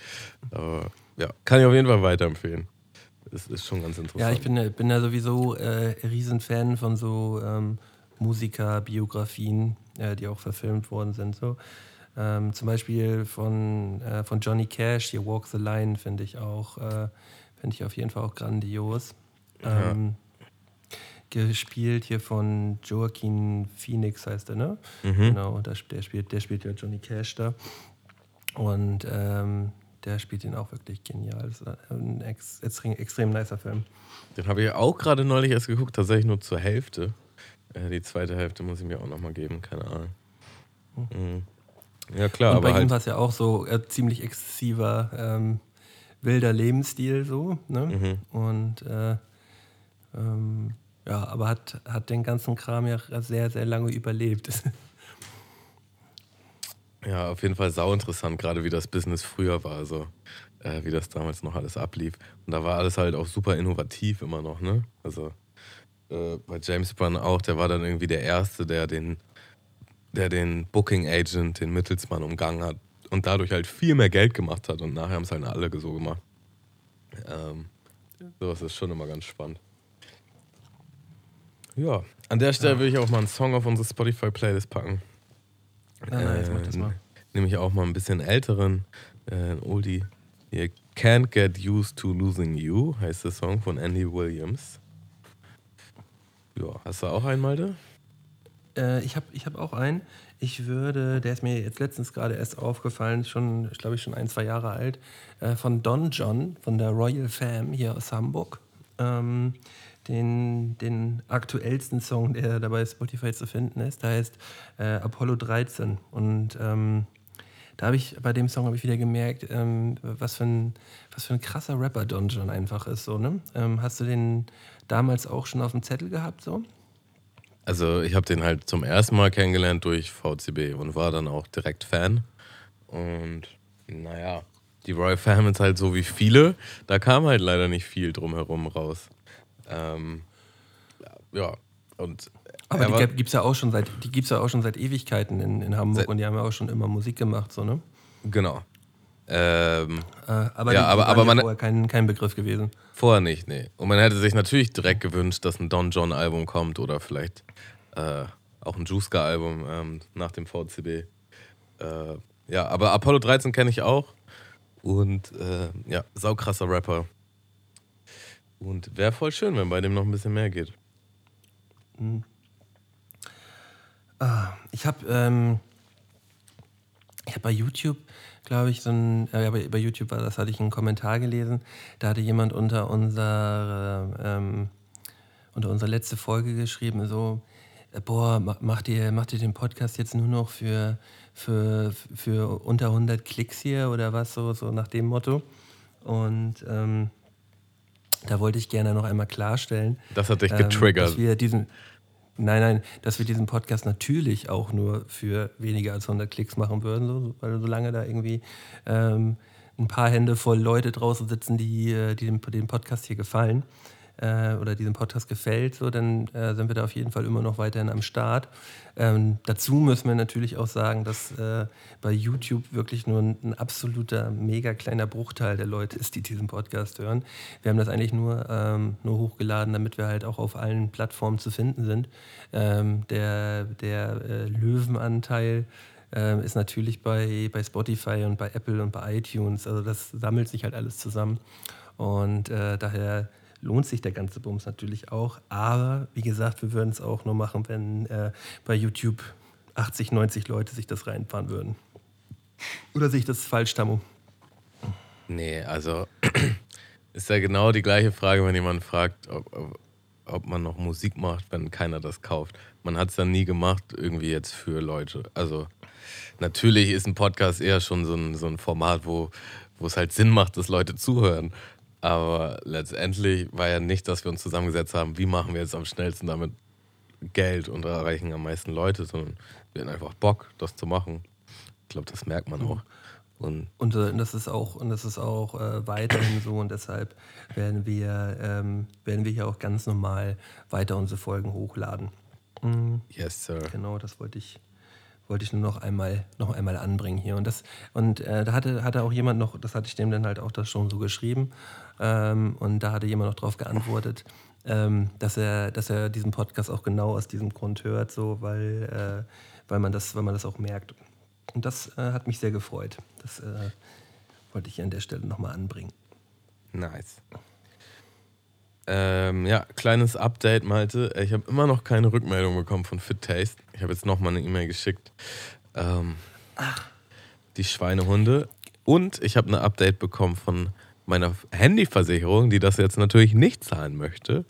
Speaker 3: Aber ja, kann ich auf jeden Fall weiterempfehlen. Es ist schon ganz interessant.
Speaker 2: Ja, ich bin, ja- bin ja sowieso äh, Riesenfan von so ähm, Musikerbiografien, äh, die auch verfilmt worden sind. So. Ähm, zum Beispiel von, äh, von Johnny Cash, hier Walk the Line, finde ich auch, äh, finde ich auf jeden Fall auch grandios. Ähm, Gespielt hier von Joaquin Phoenix heißt er, ne?
Speaker 3: Mhm.
Speaker 2: Genau, der, der, spielt, der spielt ja Johnny Cash da. Und ähm, der spielt ihn auch wirklich genial. Das ist ein ex, extrem, extrem nicer Film.
Speaker 3: Den habe ich auch gerade neulich erst geguckt, tatsächlich nur zur Hälfte. Äh, die zweite Hälfte muss ich mir auch nochmal geben, keine Ahnung. Mhm. Ja, klar,
Speaker 2: Und bei
Speaker 3: aber
Speaker 2: ihm war
Speaker 3: halt.
Speaker 2: es ja auch so äh, ziemlich exzessiver, ähm, wilder Lebensstil so. Ne?
Speaker 3: Mhm.
Speaker 2: Und äh, ähm, ja, aber hat, hat den ganzen Kram ja sehr, sehr lange überlebt.
Speaker 3: Ja, auf jeden Fall sau interessant, gerade wie das Business früher war, also äh, wie das damals noch alles ablief. Und da war alles halt auch super innovativ immer noch, ne? Also äh, bei James Brown auch, der war dann irgendwie der Erste, der den, der den Booking Agent, den Mittelsmann umgangen hat und dadurch halt viel mehr Geld gemacht hat und nachher haben es halt alle so gemacht. Ähm, sowas ist schon immer ganz spannend. Ja, an der Stelle will ich auch mal einen Song auf unsere Spotify-Playlist packen.
Speaker 2: Ja, nice, mach das mal.
Speaker 3: Nämlich auch mal ein bisschen älteren, äh, Oldie. Hier, Can't Get Used to Losing You heißt der Song von Andy Williams. Ja, hast du auch einen, Malte?
Speaker 2: Äh, ich habe ich hab auch einen. Ich würde, der ist mir jetzt letztens gerade erst aufgefallen, schon, glaube ich, schon ein, zwei Jahre alt, äh, von Don John, von der Royal Fam hier aus Hamburg. Ähm, den, den aktuellsten Song, der dabei Spotify zu finden ist, der heißt äh, Apollo 13. Und ähm, da habe ich, bei dem Song habe ich wieder gemerkt, ähm, was, für ein, was für ein krasser Rapper Don John einfach ist. So, ne? ähm, hast du den damals auch schon auf dem Zettel gehabt? So?
Speaker 3: Also ich habe den halt zum ersten Mal kennengelernt durch VCB und war dann auch direkt Fan. Und naja, die Royal Fam ist halt so wie viele. Da kam halt leider nicht viel drumherum raus. Ähm, ja, und
Speaker 2: Aber
Speaker 3: er
Speaker 2: die gibt es ja auch schon seit, die gibt's ja auch schon seit Ewigkeiten in, in Hamburg
Speaker 3: Seit-
Speaker 2: und die haben ja auch schon immer Musik gemacht, so, ne?
Speaker 3: genau. Ähm,
Speaker 2: Äh, aber
Speaker 3: Ja, aber- aber man-
Speaker 2: vorher kein, kein Begriff gewesen.
Speaker 3: Vorher nicht, nee. Und man hätte sich natürlich direkt gewünscht, dass ein Don John Album kommt oder vielleicht äh, auch ein Juiska Album ähm, nach dem VCB. Äh, ja, aber Apollo 13 kenne ich auch. Und äh, ja, saukrasser Rapper. Und wäre voll schön, wenn bei dem noch ein bisschen mehr geht.
Speaker 2: Ich habe ähm, habe bei YouTube, glaube ich, so ein, äh, bei, bei YouTube war das, hatte ich einen Kommentar gelesen, da hatte jemand unter unsere, ähm, unter unsere letzte Folge geschrieben, so, äh, boah, macht ihr, macht ihr den Podcast jetzt nur noch für, für, für unter 100 Klicks hier oder was, so, so nach dem Motto. Und ähm, da wollte ich gerne noch einmal klarstellen.
Speaker 3: Das hat dich getriggert.
Speaker 2: Ähm, dass wir diesen, nein, nein, dass wir diesen Podcast natürlich auch nur für weniger als 100 Klicks machen würden, so, weil solange da irgendwie ähm, ein paar Hände voll Leute draußen sitzen, die, äh, die dem, dem Podcast hier gefallen, äh, oder diesem Podcast gefällt, so, dann äh, sind wir da auf jeden Fall immer noch weiterhin am Start. Ähm, dazu müssen wir natürlich auch sagen, dass äh, bei YouTube wirklich nur ein, ein, absoluter, mega kleiner Bruchteil der Leute ist, die diesen Podcast hören. Wir haben das eigentlich nur, ähm, nur hochgeladen, damit wir halt auch auf allen Plattformen zu finden sind. Ähm, der der äh, Löwenanteil äh, ist natürlich bei, bei Spotify und bei Apple und bei iTunes. Also das sammelt sich halt alles zusammen. Und äh, daher lohnt sich der ganze Bums natürlich auch. Aber wie gesagt, wir würden es auch nur machen, wenn äh, bei YouTube 80, 90 Leute sich das reinfahren würden. Oder sehe ich das falsch, Tammo?
Speaker 3: Nee, also ist ja genau die gleiche Frage, wenn jemand fragt, ob, ob, man noch Musik macht, wenn keiner das kauft. Man hat es dann nie gemacht, irgendwie jetzt für Leute. Also natürlich ist ein Podcast eher schon so ein, so ein Format, wo es halt Sinn macht, dass Leute zuhören. Aber letztendlich war ja nicht, dass wir uns zusammengesetzt haben, wie machen wir jetzt am schnellsten damit Geld und erreichen am meisten Leute, sondern wir hatten einfach Bock, das zu machen. Ich glaube, das merkt man auch.
Speaker 2: Und, und äh, das ist auch, und das ist auch äh, weiterhin so und deshalb werden wir, ähm, werden wir hier auch ganz normal weiter unsere Folgen hochladen.
Speaker 3: Mhm. Yes, sir.
Speaker 2: Genau, das wollte ich, wollte ich nur noch einmal, noch einmal anbringen hier. Und, das, und äh, da hatte, hatte auch jemand noch, das hatte ich dem dann halt auch das schon so geschrieben, ähm, und da hatte jemand noch darauf geantwortet, ähm, dass, er, dass er diesen Podcast auch genau aus diesem Grund hört, so, weil, äh, weil, man, das, weil man das auch merkt. Und das äh, hat mich sehr gefreut. Das äh, wollte ich an der Stelle nochmal anbringen.
Speaker 3: Nice. Ähm, ja, kleines Update, Malte. Ich habe immer noch keine Rückmeldung bekommen von Fit Taste. Ich habe jetzt nochmal eine E-Mail geschickt. Ähm, die Schweinehunde. Und ich habe eine Update bekommen von meiner Handyversicherung, die das jetzt natürlich nicht zahlen möchte,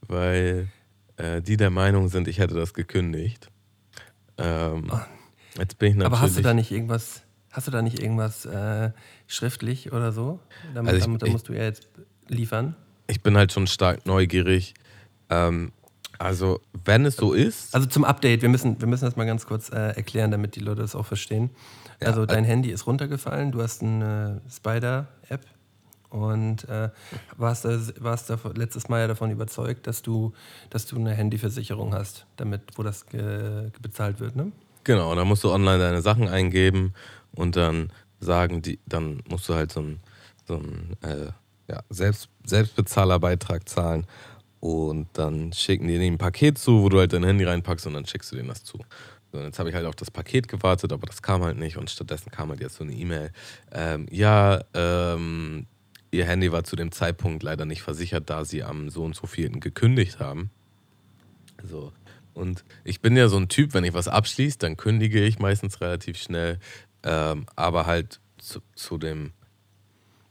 Speaker 3: weil äh, die der Meinung sind, ich hätte das gekündigt. Ähm, jetzt bin ich natürlich.
Speaker 2: Aber hast du da nicht irgendwas, hast du da nicht irgendwas äh, schriftlich oder so? Damit, also ich, damit, da musst du ja jetzt liefern.
Speaker 3: Ich bin halt schon stark neugierig. Ähm, also, wenn es so ist.
Speaker 2: Also zum Update, wir müssen, wir müssen das mal ganz kurz äh, erklären, damit die Leute das auch verstehen. Ja, also dein Handy ist runtergefallen, du hast eine Spider-App und äh, warst, warst da letztes Mal ja davon überzeugt, dass du, dass du eine Handyversicherung hast, damit, wo das bezahlt wird, ne?
Speaker 3: Genau, da musst du online deine Sachen eingeben und dann sagen die, dann musst du halt so einen so äh, ja, Selbst, Selbstbezahlerbeitrag zahlen und dann schicken die ein Paket zu, wo du halt dein Handy reinpackst und dann schickst du denen das zu. So, jetzt habe ich halt auf das Paket gewartet, aber das kam halt nicht und stattdessen kam halt jetzt so eine E-Mail. Ähm, ja, ähm, Ihr Handy war zu dem Zeitpunkt leider nicht versichert, da sie am so und so vielen gekündigt haben. So. Und ich bin ja so ein Typ, wenn ich was abschließe, dann kündige ich meistens relativ schnell. Ähm, aber halt zu, zu, dem.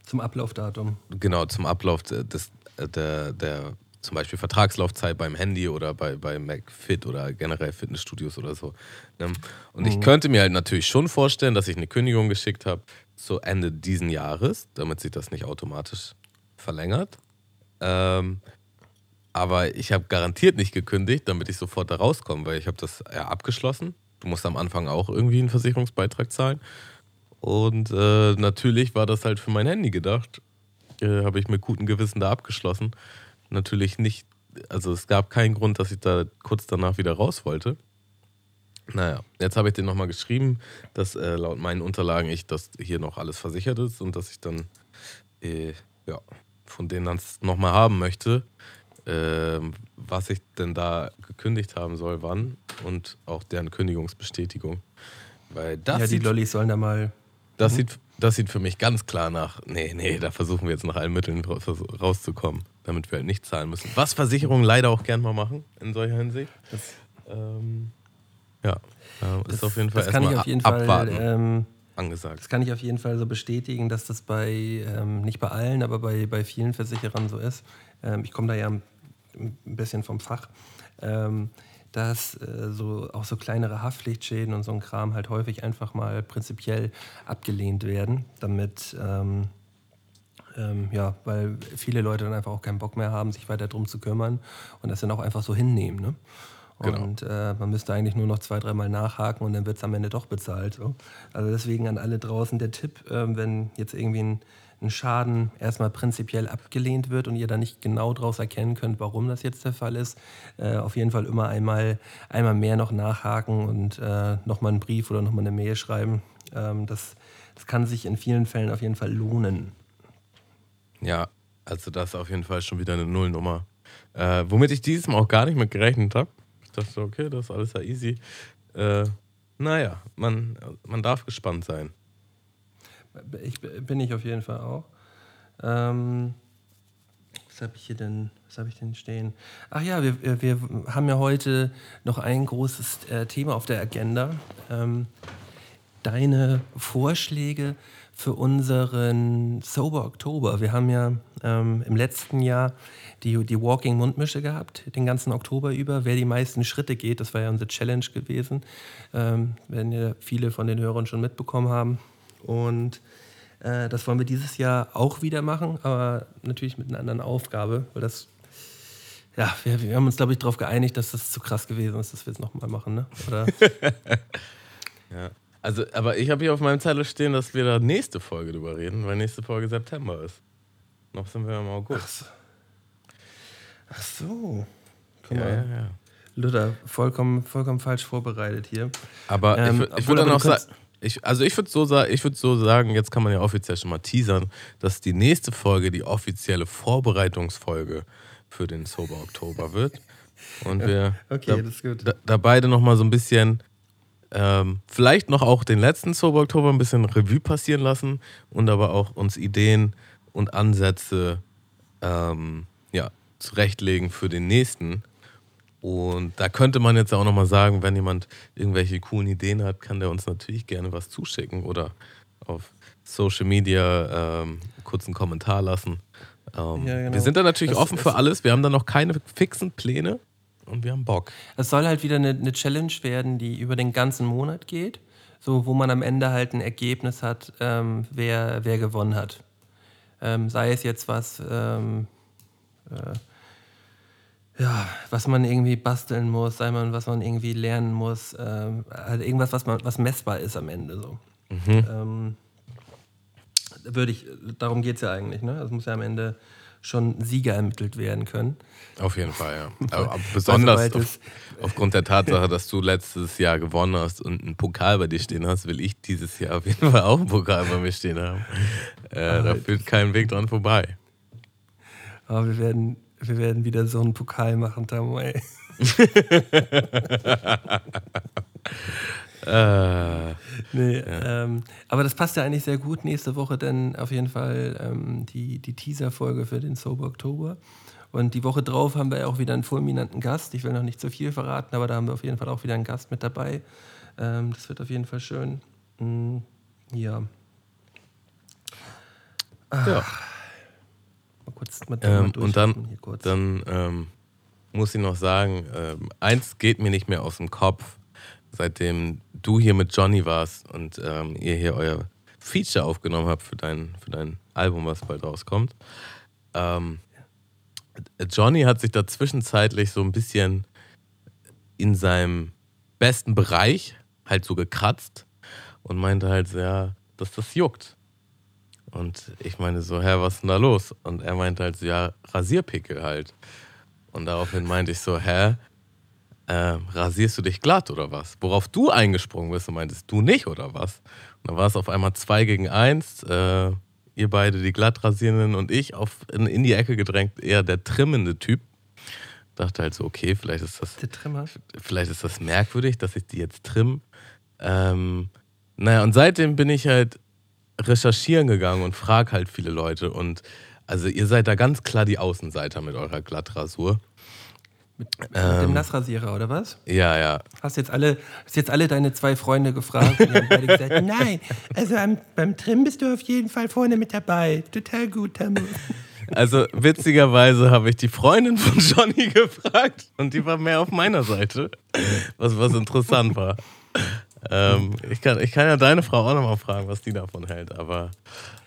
Speaker 2: Zum Ablaufdatum.
Speaker 3: Genau, zum Ablauf des, der, der zum Beispiel Vertragslaufzeit beim Handy oder bei, bei McFit oder generell Fitnessstudios oder so. Ne? Und mhm. ich könnte mir halt natürlich schon vorstellen, dass ich eine Kündigung geschickt habe, zu Ende diesen Jahres, damit sich das nicht automatisch verlängert. Ähm, aber ich habe garantiert nicht gekündigt, damit ich sofort da rauskomme, weil ich habe das ja abgeschlossen. Du musst am Anfang auch irgendwie einen Versicherungsbeitrag zahlen. Und äh, natürlich war das halt für mein Handy gedacht. Äh, habe ich mit gutem Gewissen da abgeschlossen. Natürlich nicht, also es gab keinen Grund, dass ich da kurz danach wieder raus wollte. Naja, jetzt habe ich den nochmal geschrieben, dass äh, laut meinen Unterlagen ich das hier noch alles versichert ist und dass ich dann äh, ja, von denen dann nochmal haben möchte, äh, was ich denn da gekündigt haben soll, wann und auch deren Kündigungsbestätigung. Weil das
Speaker 2: ja, die Lollis sollen da mal.
Speaker 3: Das, mhm. sieht, das sieht für mich ganz klar nach, nee, nee, da versuchen wir jetzt nach allen Mitteln rauszukommen, damit wir halt nicht zahlen müssen. Was Versicherungen leider auch gern mal machen in solcher Hinsicht. Das, ähm, ja, äh, ist
Speaker 2: das,
Speaker 3: auf jeden Fall
Speaker 2: das kann ich auf jeden abwarten. Fall ähm,
Speaker 3: angesagt.
Speaker 2: Das kann ich auf jeden Fall so bestätigen, dass das bei, ähm, nicht bei allen, aber bei, bei vielen Versicherern so ist. Ähm, ich komme da ja ein bisschen vom Fach. Ähm, dass äh, so auch so kleinere Haftpflichtschäden und so ein Kram halt häufig einfach mal prinzipiell abgelehnt werden, damit ähm, ähm, ja, weil viele Leute dann einfach auch keinen Bock mehr haben, sich weiter drum zu kümmern und das dann auch einfach so hinnehmen. Ne? Genau. Und äh, man müsste eigentlich nur noch zwei, dreimal nachhaken und dann wird es am Ende doch bezahlt. So. Also deswegen an alle draußen der Tipp, äh, wenn jetzt irgendwie ein, ein, Schaden erstmal prinzipiell abgelehnt wird und ihr da nicht genau daraus erkennen könnt, warum das jetzt der Fall ist, äh, auf jeden Fall immer einmal, einmal mehr noch nachhaken und äh, nochmal einen Brief oder nochmal eine Mail schreiben. Ähm, das, das kann sich in vielen Fällen auf jeden Fall lohnen.
Speaker 3: Ja, also das ist auf jeden Fall schon wieder eine Nullnummer. Äh, womit ich dieses Mal auch gar nicht mit gerechnet habe dachte, okay, das ist alles ja easy. Äh, naja, man, man darf gespannt sein.
Speaker 2: Ich, bin ich auf jeden Fall auch. Ähm, was habe ich hier denn, was habe ich denn stehen? Ach ja, wir, wir haben ja heute noch ein großes äh, Thema auf der Agenda. Ähm, deine Vorschläge für unseren Sober Oktober. Wir haben ja ähm, im letzten Jahr die, die Walking Mundmische gehabt, den ganzen Oktober über. Wer die meisten Schritte geht, das war ja unsere Challenge gewesen, ähm, werden ja viele von den Hörern schon mitbekommen haben. Und äh, das wollen wir dieses Jahr auch wieder machen, aber natürlich mit einer anderen Aufgabe, weil das ja, wir, wir haben uns, glaube ich, darauf geeinigt, dass das zu krass gewesen ist, dass wir es nochmal machen, ne? Oder?
Speaker 3: ja. Also, aber ich habe hier auf meinem Zettel stehen, dass wir da nächste Folge drüber reden, weil nächste Folge September ist. Noch sind wir im August.
Speaker 2: Ach so. Ach so. Guck ja, mal. Ja, ja. Luther, vollkommen, vollkommen falsch vorbereitet hier.
Speaker 3: Aber ähm, ich, ich würde dann auch sagen, ich, also ich würde so, würd so sagen, jetzt kann man ja offiziell schon mal teasern, dass die nächste Folge die offizielle Vorbereitungsfolge für den Sober Oktober wird. Und wir
Speaker 2: okay, da,
Speaker 3: da, da, beide nochmal so ein bisschen ähm, vielleicht noch auch den letzten Sober Oktober ein bisschen Revue passieren lassen und aber auch uns Ideen und Ansätze ähm, ja, zurechtlegen für den nächsten. Und da könnte man jetzt auch nochmal sagen, wenn jemand irgendwelche coolen Ideen hat, kann der uns natürlich gerne was zuschicken oder auf Social Media ähm, kurz einen Kommentar lassen. Ähm, ja, genau. Wir sind da natürlich das, offen für alles. Wir haben da noch keine fixen Pläne. Und wir haben Bock.
Speaker 2: Es soll halt wieder eine, eine Challenge werden, die über den ganzen Monat geht. So, wo man am Ende halt ein Ergebnis hat, ähm, wer, wer gewonnen hat. Ähm, sei es jetzt was, ähm, äh, ja, was man irgendwie basteln muss, sei man, was man irgendwie lernen muss, ähm, halt irgendwas, was, man, was messbar ist am Ende. So. Mhm. Ähm, würde ich, darum geht es ja eigentlich. Ne? Es muss ja am Ende schon Sieger ermittelt werden können.
Speaker 3: Auf jeden Fall, ja. Aber besonders auf, aufgrund der Tatsache, dass du letztes Jahr gewonnen hast und einen Pokal bei dir stehen hast, will ich dieses Jahr auf jeden Fall auch einen Pokal bei mir stehen haben. Äh, da führt kein Weg dran vorbei.
Speaker 2: Aber wir werden, wir werden wieder so einen Pokal machen, Tamu, ey. Äh, nee, ja. ähm, aber das passt ja eigentlich sehr gut. Nächste Woche dann auf jeden Fall ähm, die, die Teaser-Folge für den Sober Oktober. Und die Woche drauf haben wir auch wieder einen fulminanten Gast. Ich will noch nicht zu viel verraten, aber da haben wir auf jeden Fall auch wieder einen Gast mit dabei. Ähm, das wird auf jeden Fall schön. Mm, ja.
Speaker 3: Ach. Ja. Mal kurz mal ähm, Und dann, dann ähm, muss ich noch sagen, ähm, eins geht mir nicht mehr aus dem Kopf seitdem du hier mit Johnny warst und ähm, ihr hier euer Feature aufgenommen habt für dein, für dein Album, was bald rauskommt. Ähm, Johnny hat sich da zwischenzeitlich so ein bisschen in seinem besten Bereich halt so gekratzt und meinte halt ja, dass das juckt. Und ich meine so, Herr, was ist denn da los? Und er meinte halt so, ja, Rasierpickel halt. Und daraufhin meinte ich so, hä, äh, rasierst du dich glatt oder was? Worauf du eingesprungen bist und meintest, du nicht oder was? Und dann war es auf einmal zwei gegen eins. Äh, ihr beide, die glatt rasierenden und ich, auf, in, in die Ecke gedrängt, eher der trimmende Typ. Dachte halt so, okay, vielleicht ist das.
Speaker 2: Der Trimmer.
Speaker 3: Vielleicht ist das merkwürdig, dass ich die jetzt trimm. Ähm, naja, und seitdem bin ich halt recherchieren gegangen und frage halt viele Leute. Und also ihr seid da ganz klar die Außenseiter mit eurer Glattrasur.
Speaker 2: Mit, mit dem Nassrasierer, oder was?
Speaker 3: Ja, ja.
Speaker 2: Hast jetzt alle, hast jetzt alle deine zwei Freunde gefragt und haben beide gesagt, nein, also am, beim Trim bist du auf jeden Fall vorne mit dabei. Total gut, Tamu.
Speaker 3: Also witzigerweise habe ich die Freundin von Johnny gefragt und die war mehr auf meiner Seite, was, was interessant war. Ähm, ich, kann, ich kann ja deine Frau auch nochmal fragen, was die davon hält, aber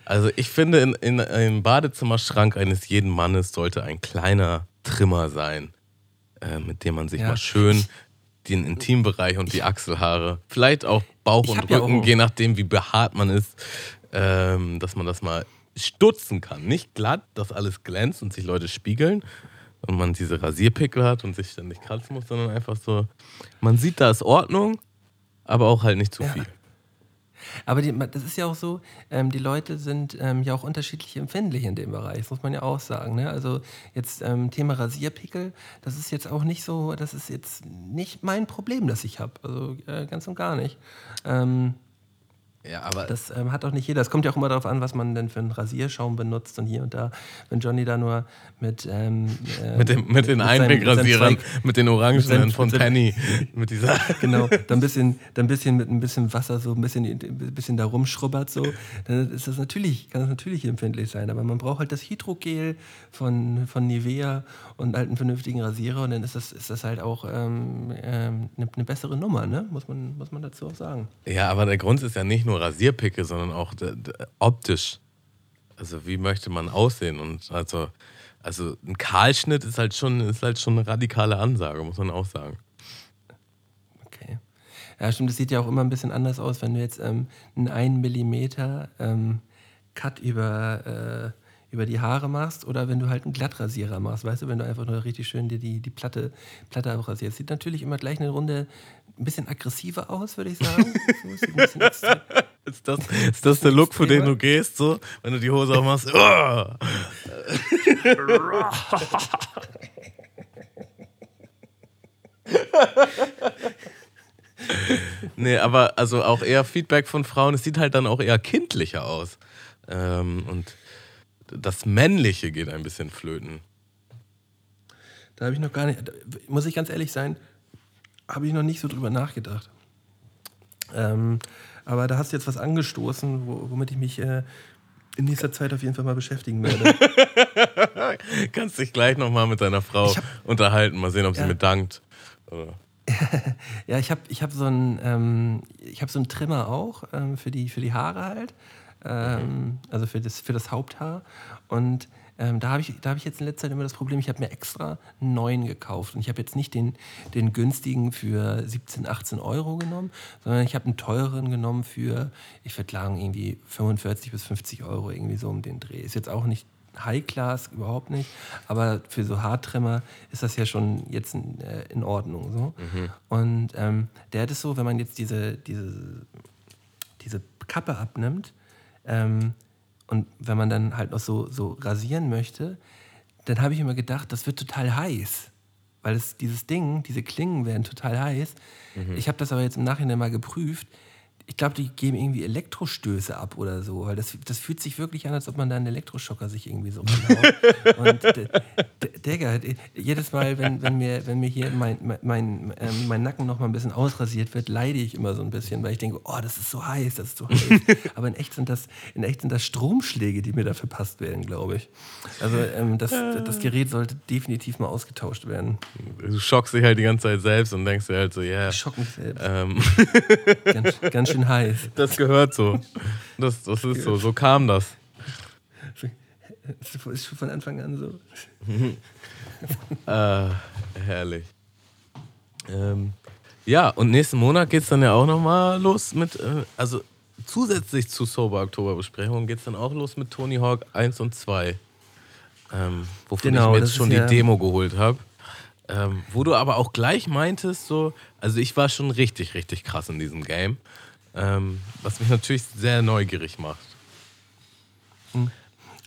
Speaker 3: also ich finde, in, in, im Badezimmerschrank eines jeden Mannes sollte ein kleiner Trimmer sein, äh, mit dem man sich
Speaker 2: Ja.
Speaker 3: mal schön den Intimbereich und die Achselhaare, vielleicht auch Bauch und
Speaker 2: ja
Speaker 3: Rücken,
Speaker 2: auch-
Speaker 3: je nachdem wie behaart man ist, ähm, dass man das mal stutzen kann. Nicht glatt, dass alles glänzt und sich Leute spiegeln und man diese Rasierpickel hat und sich ständig kratzen muss, sondern einfach so, man sieht, da ist Ordnung, aber auch halt nicht zu
Speaker 2: Ja.
Speaker 3: viel.
Speaker 2: Aber die, das ist ja auch so, ähm, die Leute sind ähm, ja auch unterschiedlich empfindlich in dem Bereich, das muss man ja auch sagen. Ne? Also jetzt ähm, Thema Rasierpickel, das ist jetzt auch nicht so, das ist jetzt nicht mein Problem, das ich habe. Also äh, ganz und gar nicht. Ähm,
Speaker 3: Ja, aber
Speaker 2: das ähm, hat auch nicht jeder. Es kommt ja auch immer darauf an, was man denn für einen Rasierschaum benutzt und hier und da. Wenn Johnny da nur mit ähm, äh,
Speaker 3: mit, dem, mit den Einwegrasierern,
Speaker 2: mit
Speaker 3: den Orangen
Speaker 2: seinem-
Speaker 3: von Penny, mit dieser.
Speaker 2: Genau, dann ein bisschen, dann ein bisschen mit ein bisschen Wasser so ein bisschen, ein bisschen da rumschrubbert so, dann ist das natürlich, kann das natürlich empfindlich sein. Aber man braucht halt das Hydrogel von, von Nivea und halt einen vernünftigen Rasierer und dann ist das, ist das halt auch ähm, ähm, eine, eine bessere Nummer, ne? Muss man, muss man dazu auch sagen.
Speaker 3: Ja, aber der Grund ist ja nicht nur Rasierpicke, sondern auch optisch. Also wie möchte man aussehen? Und also, also ein Kahlschnitt ist halt schon, ist halt schon eine radikale Ansage, muss man auch sagen.
Speaker 2: Okay. Ja, stimmt, das sieht ja auch immer ein bisschen anders aus, wenn du jetzt ähm, einen 1 Millimeter ähm, Cut über, äh, über die Haare machst oder wenn du halt einen Glattrasierer machst, weißt du, wenn du einfach nur richtig schön dir die, die Platte, Platte abrasierst. Sieht natürlich immer gleich eine Runde ein bisschen aggressiver aus, würde ich sagen. So,
Speaker 3: Ist das, ist das der Look, für den du gehst, so? Wenn du die Hose aufmachst? Nee, aber also auch eher Feedback von Frauen, es sieht halt dann auch eher kindlicher aus. Ähm, und das Männliche geht ein bisschen flöten.
Speaker 2: Da habe ich noch gar nicht, muss ich ganz ehrlich sein, habe ich noch nicht so drüber nachgedacht. Ähm, aber da hast du jetzt was angestoßen, wo, womit ich mich äh, in nächster Zeit auf jeden Fall mal beschäftigen werde.
Speaker 3: Kannst dich gleich nochmal mit deiner Frau
Speaker 2: hab-
Speaker 3: unterhalten, mal sehen, ob sie
Speaker 2: Ja.
Speaker 3: mir dankt.
Speaker 2: Ja, ich habe ich hab so einen ähm, ich hab so einen Trimmer auch ähm, für, die, für die Haare halt. Ähm, Also für das, für das Haupthaar. Und ähm, da habe ich, da hab ich jetzt in letzter Zeit immer das Problem, ich habe mir extra einen neuen gekauft. Und ich habe jetzt nicht den, den günstigen für 17, 18 Euro genommen, sondern ich habe einen teureren genommen für, ich würde sagen, irgendwie 45 bis 50 Euro, irgendwie so um den Dreh. Ist jetzt auch nicht High Class, überhaupt nicht. Aber für so Haartrimmer ist das ja schon jetzt in, äh, in Ordnung. So. Und ähm, der hat es so, wenn man jetzt diese, diese, diese Kappe abnimmt ähm, und wenn man dann halt noch so, so rasieren möchte, dann habe ich immer gedacht, das wird total heiß. Weil es, dieses Ding, diese Klingen werden total heiß. Ich habe das aber jetzt im Nachhinein mal geprüft. Ich glaube, die geben irgendwie Elektrostöße ab oder so. Weil das, das fühlt sich wirklich an, als ob man da einen Elektroschocker sich irgendwie so reinhaut. Und Digga, jedes Mal, wenn, wenn, mir, wenn mir hier mein, mein, mein, ähm, mein Nacken noch mal ein bisschen ausrasiert wird, leide ich immer so ein bisschen, weil ich denke, oh, das ist so heiß, das ist so heiß. Aber in echt sind das, in echt sind das Stromschläge, die mir da verpasst werden, glaube ich. Also ähm, das, das Gerät sollte definitiv mal ausgetauscht werden.
Speaker 3: Du schockst dich halt die ganze Zeit selbst und denkst dir halt so, ja,
Speaker 2: Ich schock mich selbst.
Speaker 3: ähm,
Speaker 2: Ganz, ganz schön heiß.
Speaker 3: das gehört so. Das, das ist so, so kam das.
Speaker 2: Das ist schon von Anfang an so.
Speaker 3: Äh, herrlich. Ähm, ja, und nächsten Monat geht es dann ja auch nochmal los mit, äh, also zusätzlich zu Sober Oktober Besprechungen geht es dann auch los mit Tony Hawk 1 und 2. Ähm, wofür
Speaker 2: Genau,
Speaker 3: ich mir jetzt schon die
Speaker 2: ja-
Speaker 3: Demo geholt habe. Ähm, wo du aber auch gleich meintest, so, also ich war schon richtig, richtig krass in diesem Game. Ähm, was mich natürlich sehr neugierig macht.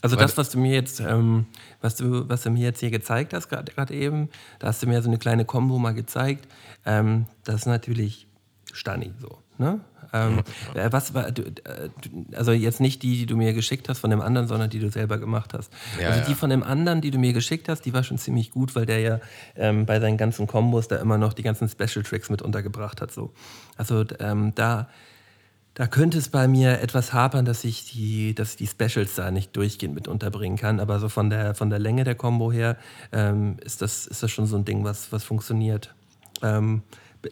Speaker 2: Also
Speaker 3: Weil-
Speaker 2: das, was du mir jetzt, ähm, was du, was du mir jetzt hier gezeigt hast, gerade eben, da hast du mir so eine kleine Kombo mal gezeigt. Ähm, das ist natürlich Stani so. Ne? Ähm, äh, was war, äh, also jetzt nicht die, die du mir geschickt hast von dem anderen, sondern die du selber gemacht hast.
Speaker 3: Ja,
Speaker 2: also
Speaker 3: ja.
Speaker 2: die von dem anderen, die du mir geschickt hast, die war schon ziemlich gut, weil der ja ähm, bei seinen ganzen Kombos da immer noch die ganzen Special Tricks mit untergebracht hat. So. Also ähm, da, da könnte es bei mir etwas hapern, dass ich die, dass ich die Specials da nicht durchgehend mit unterbringen kann. Aber so von der, von der Länge der Combo her ähm, ist, das, ist das schon so ein Ding, was, was funktioniert. Ähm,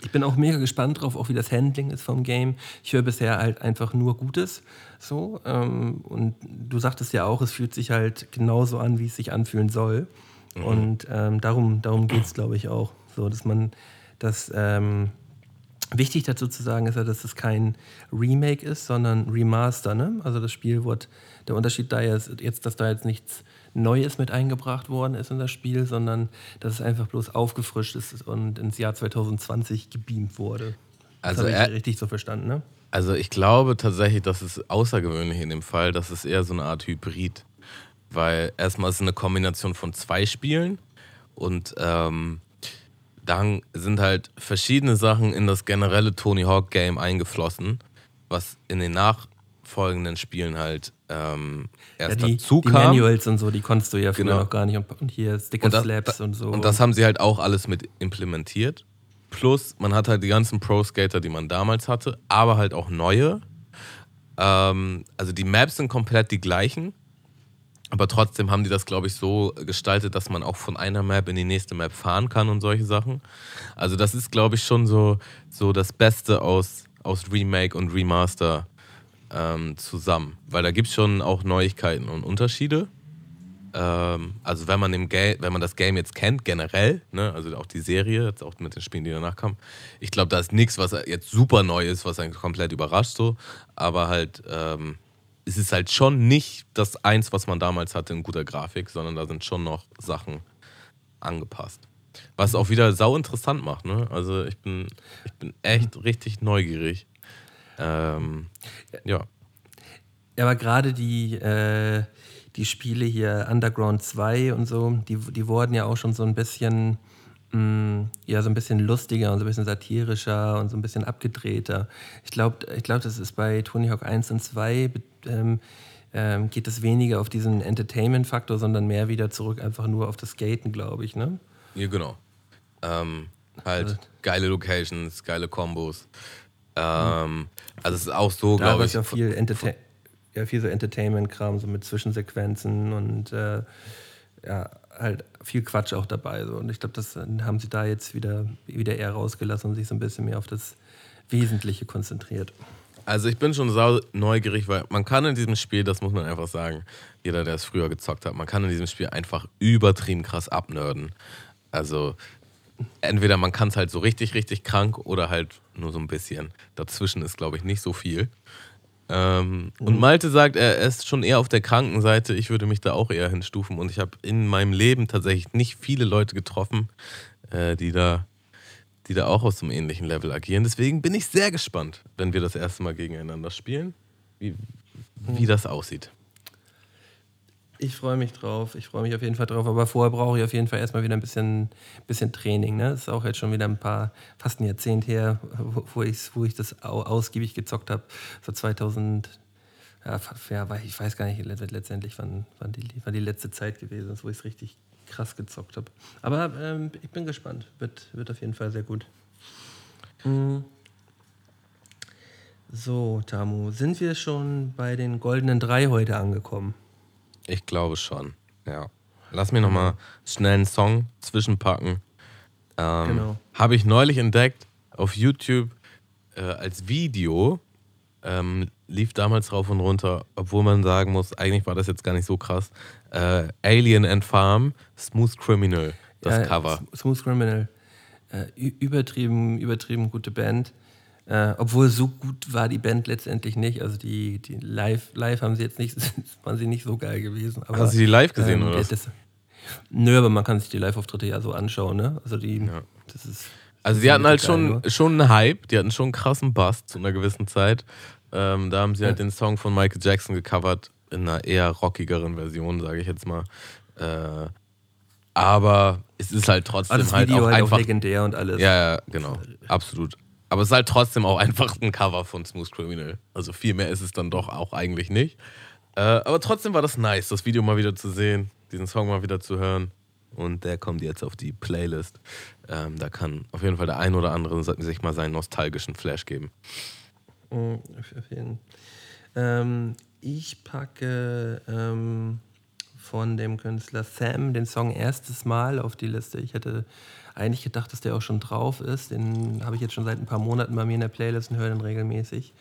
Speaker 2: ich bin auch mega gespannt drauf, auch wie das Handling ist vom Game. Ich höre bisher halt einfach nur Gutes. So, ähm, und du sagtest ja auch, es fühlt sich halt genauso an, wie es sich anfühlen soll. Und ähm, darum, darum geht es, glaube ich, auch. So, dass man das. Ähm, Wichtig dazu zu sagen ist ja, dass es kein Remake ist, sondern Remaster. Ne? Also das Spiel wird, der Unterschied da ist jetzt, dass da jetzt nichts Neues mit eingebracht worden ist in das Spiel, sondern dass es einfach bloß aufgefrischt ist und ins Jahr 2020 gebeamt wurde. Das
Speaker 3: Also
Speaker 2: habe ich richtig so verstanden, ne?
Speaker 3: Also ich glaube tatsächlich, das ist außergewöhnlich in dem Fall, das ist eher so eine Art Hybrid. Weil erstmal ist es eine Kombination von zwei Spielen und ähm, dann sind halt verschiedene Sachen in das generelle Tony Hawk Game eingeflossen, was in den nachfolgenden Spielen halt ähm, erst
Speaker 2: ja, die,
Speaker 3: dazu
Speaker 2: die
Speaker 3: kam.
Speaker 2: Manuals und so, die konntest du ja früher
Speaker 3: Genau.
Speaker 2: noch gar nicht. Und, und hier Sticker
Speaker 3: Und das-
Speaker 2: Slaps und so.
Speaker 3: Und das haben sie halt auch alles mit implementiert. Plus, man hat halt die ganzen Pro-Skater, die man damals hatte, aber halt auch neue. Ähm, also die Maps sind komplett die gleichen. Aber trotzdem haben die das, glaube ich, so gestaltet, dass man auch von einer Map in die nächste Map fahren kann und solche Sachen. Also das ist, glaube ich, schon so, so das Beste aus, aus Remake und Remaster ähm, zusammen. Weil da gibt es schon auch Neuigkeiten und Unterschiede. Ähm, also wenn man, im wenn man das Game jetzt kennt, generell, ne, also auch die Serie, jetzt auch mit den Spielen, die danach kamen, ich glaube, da ist nichts, was jetzt super neu ist, was einen komplett überrascht so. Aber halt, ähm, es ist halt schon nicht das eins, was man damals hatte in guter Grafik, sondern da sind schon noch Sachen angepasst. Was auch wieder sau interessant macht, ne? Also ich bin, ich bin echt richtig neugierig. Ähm, ja.
Speaker 2: Aber gerade die, äh, die Spiele hier, Underground 2 und so, die, die wurden ja auch schon so ein bisschen, mh, ja, so ein bisschen lustiger und so ein bisschen satirischer und so ein bisschen abgedrehter. Ich glaube, ich glaub, das ist bei Tony Hawk 1 und 2, be- ähm, ähm, geht es weniger auf diesen Entertainment-Faktor, sondern mehr wieder zurück einfach nur auf das Skaten, glaube ich, ne?
Speaker 3: Ja, genau. Ähm, halt geile Locations, geile Kombos. Ähm, also es ist auch so, glaube ich.
Speaker 2: ja viel, ja, viel so Entertainment-Kram, so mit Zwischensequenzen und äh, ja, halt viel Quatsch auch dabei. So. Und ich glaube, das äh, haben sie da jetzt wieder, wieder eher rausgelassen und sich so ein bisschen mehr auf das Wesentliche konzentriert.
Speaker 3: Also ich bin schon sau neugierig, weil man kann in diesem Spiel, das muss man einfach sagen, jeder, der es früher gezockt hat, man kann in diesem Spiel einfach übertrieben krass abnörden. Also entweder man kann es halt so richtig, richtig krank oder halt nur so ein bisschen. Dazwischen ist, glaube ich, nicht so viel. Ähm, Und Malte sagt, er ist schon eher auf der kranken Seite. Ich würde mich da auch eher hinstufen. Und ich habe in meinem Leben tatsächlich nicht viele Leute getroffen, äh, die da die da auch aus einem ähnlichen Level agieren. Deswegen bin ich sehr gespannt, wenn wir das erste Mal gegeneinander spielen, wie, wie das aussieht.
Speaker 2: Ich freue mich drauf, ich freue mich auf jeden Fall drauf, aber vorher brauche ich auf jeden Fall erstmal wieder ein bisschen, bisschen Training. Ne? Das ist auch jetzt schon wieder ein paar, fast ein Jahrzehnt her, wo, wo, ich, wo ich das au, ausgiebig gezockt habe. So 2000, ja, ich weiß gar nicht let- letztendlich, wann, wann, die, wann die letzte Zeit gewesen ist, wo ich es richtig krass gezockt habe. Aber ähm, ich bin gespannt, wird, wird auf jeden Fall sehr gut. Mm. So, Tamu, sind wir schon bei den goldenen drei heute angekommen?
Speaker 3: Ich glaube schon, ja. Lass mich nochmal schnell einen Song zwischenpacken. Ähm,
Speaker 2: Genau.
Speaker 3: Habe ich neulich entdeckt auf YouTube äh, als Video. Ähm, lief damals rauf und runter, obwohl man sagen muss, eigentlich war das jetzt gar nicht so krass. Äh, Alien and Farm, Smooth Criminal, das
Speaker 2: Ja,
Speaker 3: Cover.
Speaker 2: Smooth Criminal. Äh, übertrieben, übertrieben gute Band. Äh, obwohl so gut war die Band letztendlich nicht. Also die, die live, live haben sie jetzt nicht, waren sie nicht so geil gewesen. Aber,
Speaker 3: Hast du die live gesehen,
Speaker 2: ähm,
Speaker 3: oder?
Speaker 2: das, Nö, aber man kann sich die Live-Auftritte ja so anschauen, ne? Also die, das ist.
Speaker 3: Also die hatten halt schon,
Speaker 2: nur.
Speaker 3: schon einen Hype, die hatten schon einen krassen Bass zu einer gewissen Zeit. Ähm, da haben sie halt den Song von Michael Jackson gecovert, in einer eher rockigeren Version, sage ich jetzt mal. Äh, aber es ist halt trotzdem
Speaker 2: Aber das
Speaker 3: halt
Speaker 2: Video
Speaker 3: auch
Speaker 2: halt
Speaker 3: einfach.
Speaker 2: auch legendär und alles.
Speaker 3: ja, ja, genau. Absolut. Aber es ist halt trotzdem auch einfach ein Cover von Smooth Criminal. Also viel mehr ist es dann doch auch eigentlich nicht. Äh, aber trotzdem war das nice, das Video mal wieder zu sehen, diesen Song mal wieder zu hören. Und der kommt jetzt auf die Playlist. Ähm, da kann auf jeden Fall der ein oder andere sich mal seinen nostalgischen Flash geben.
Speaker 2: Mhm, ähm, ich packe ähm, von dem Künstler Sam den Song erstes Mal auf die Liste. Ich hätte eigentlich gedacht, dass der auch schon drauf ist. Den habe ich jetzt schon seit ein paar Monaten bei mir in der Playlist und höre den regelmäßig.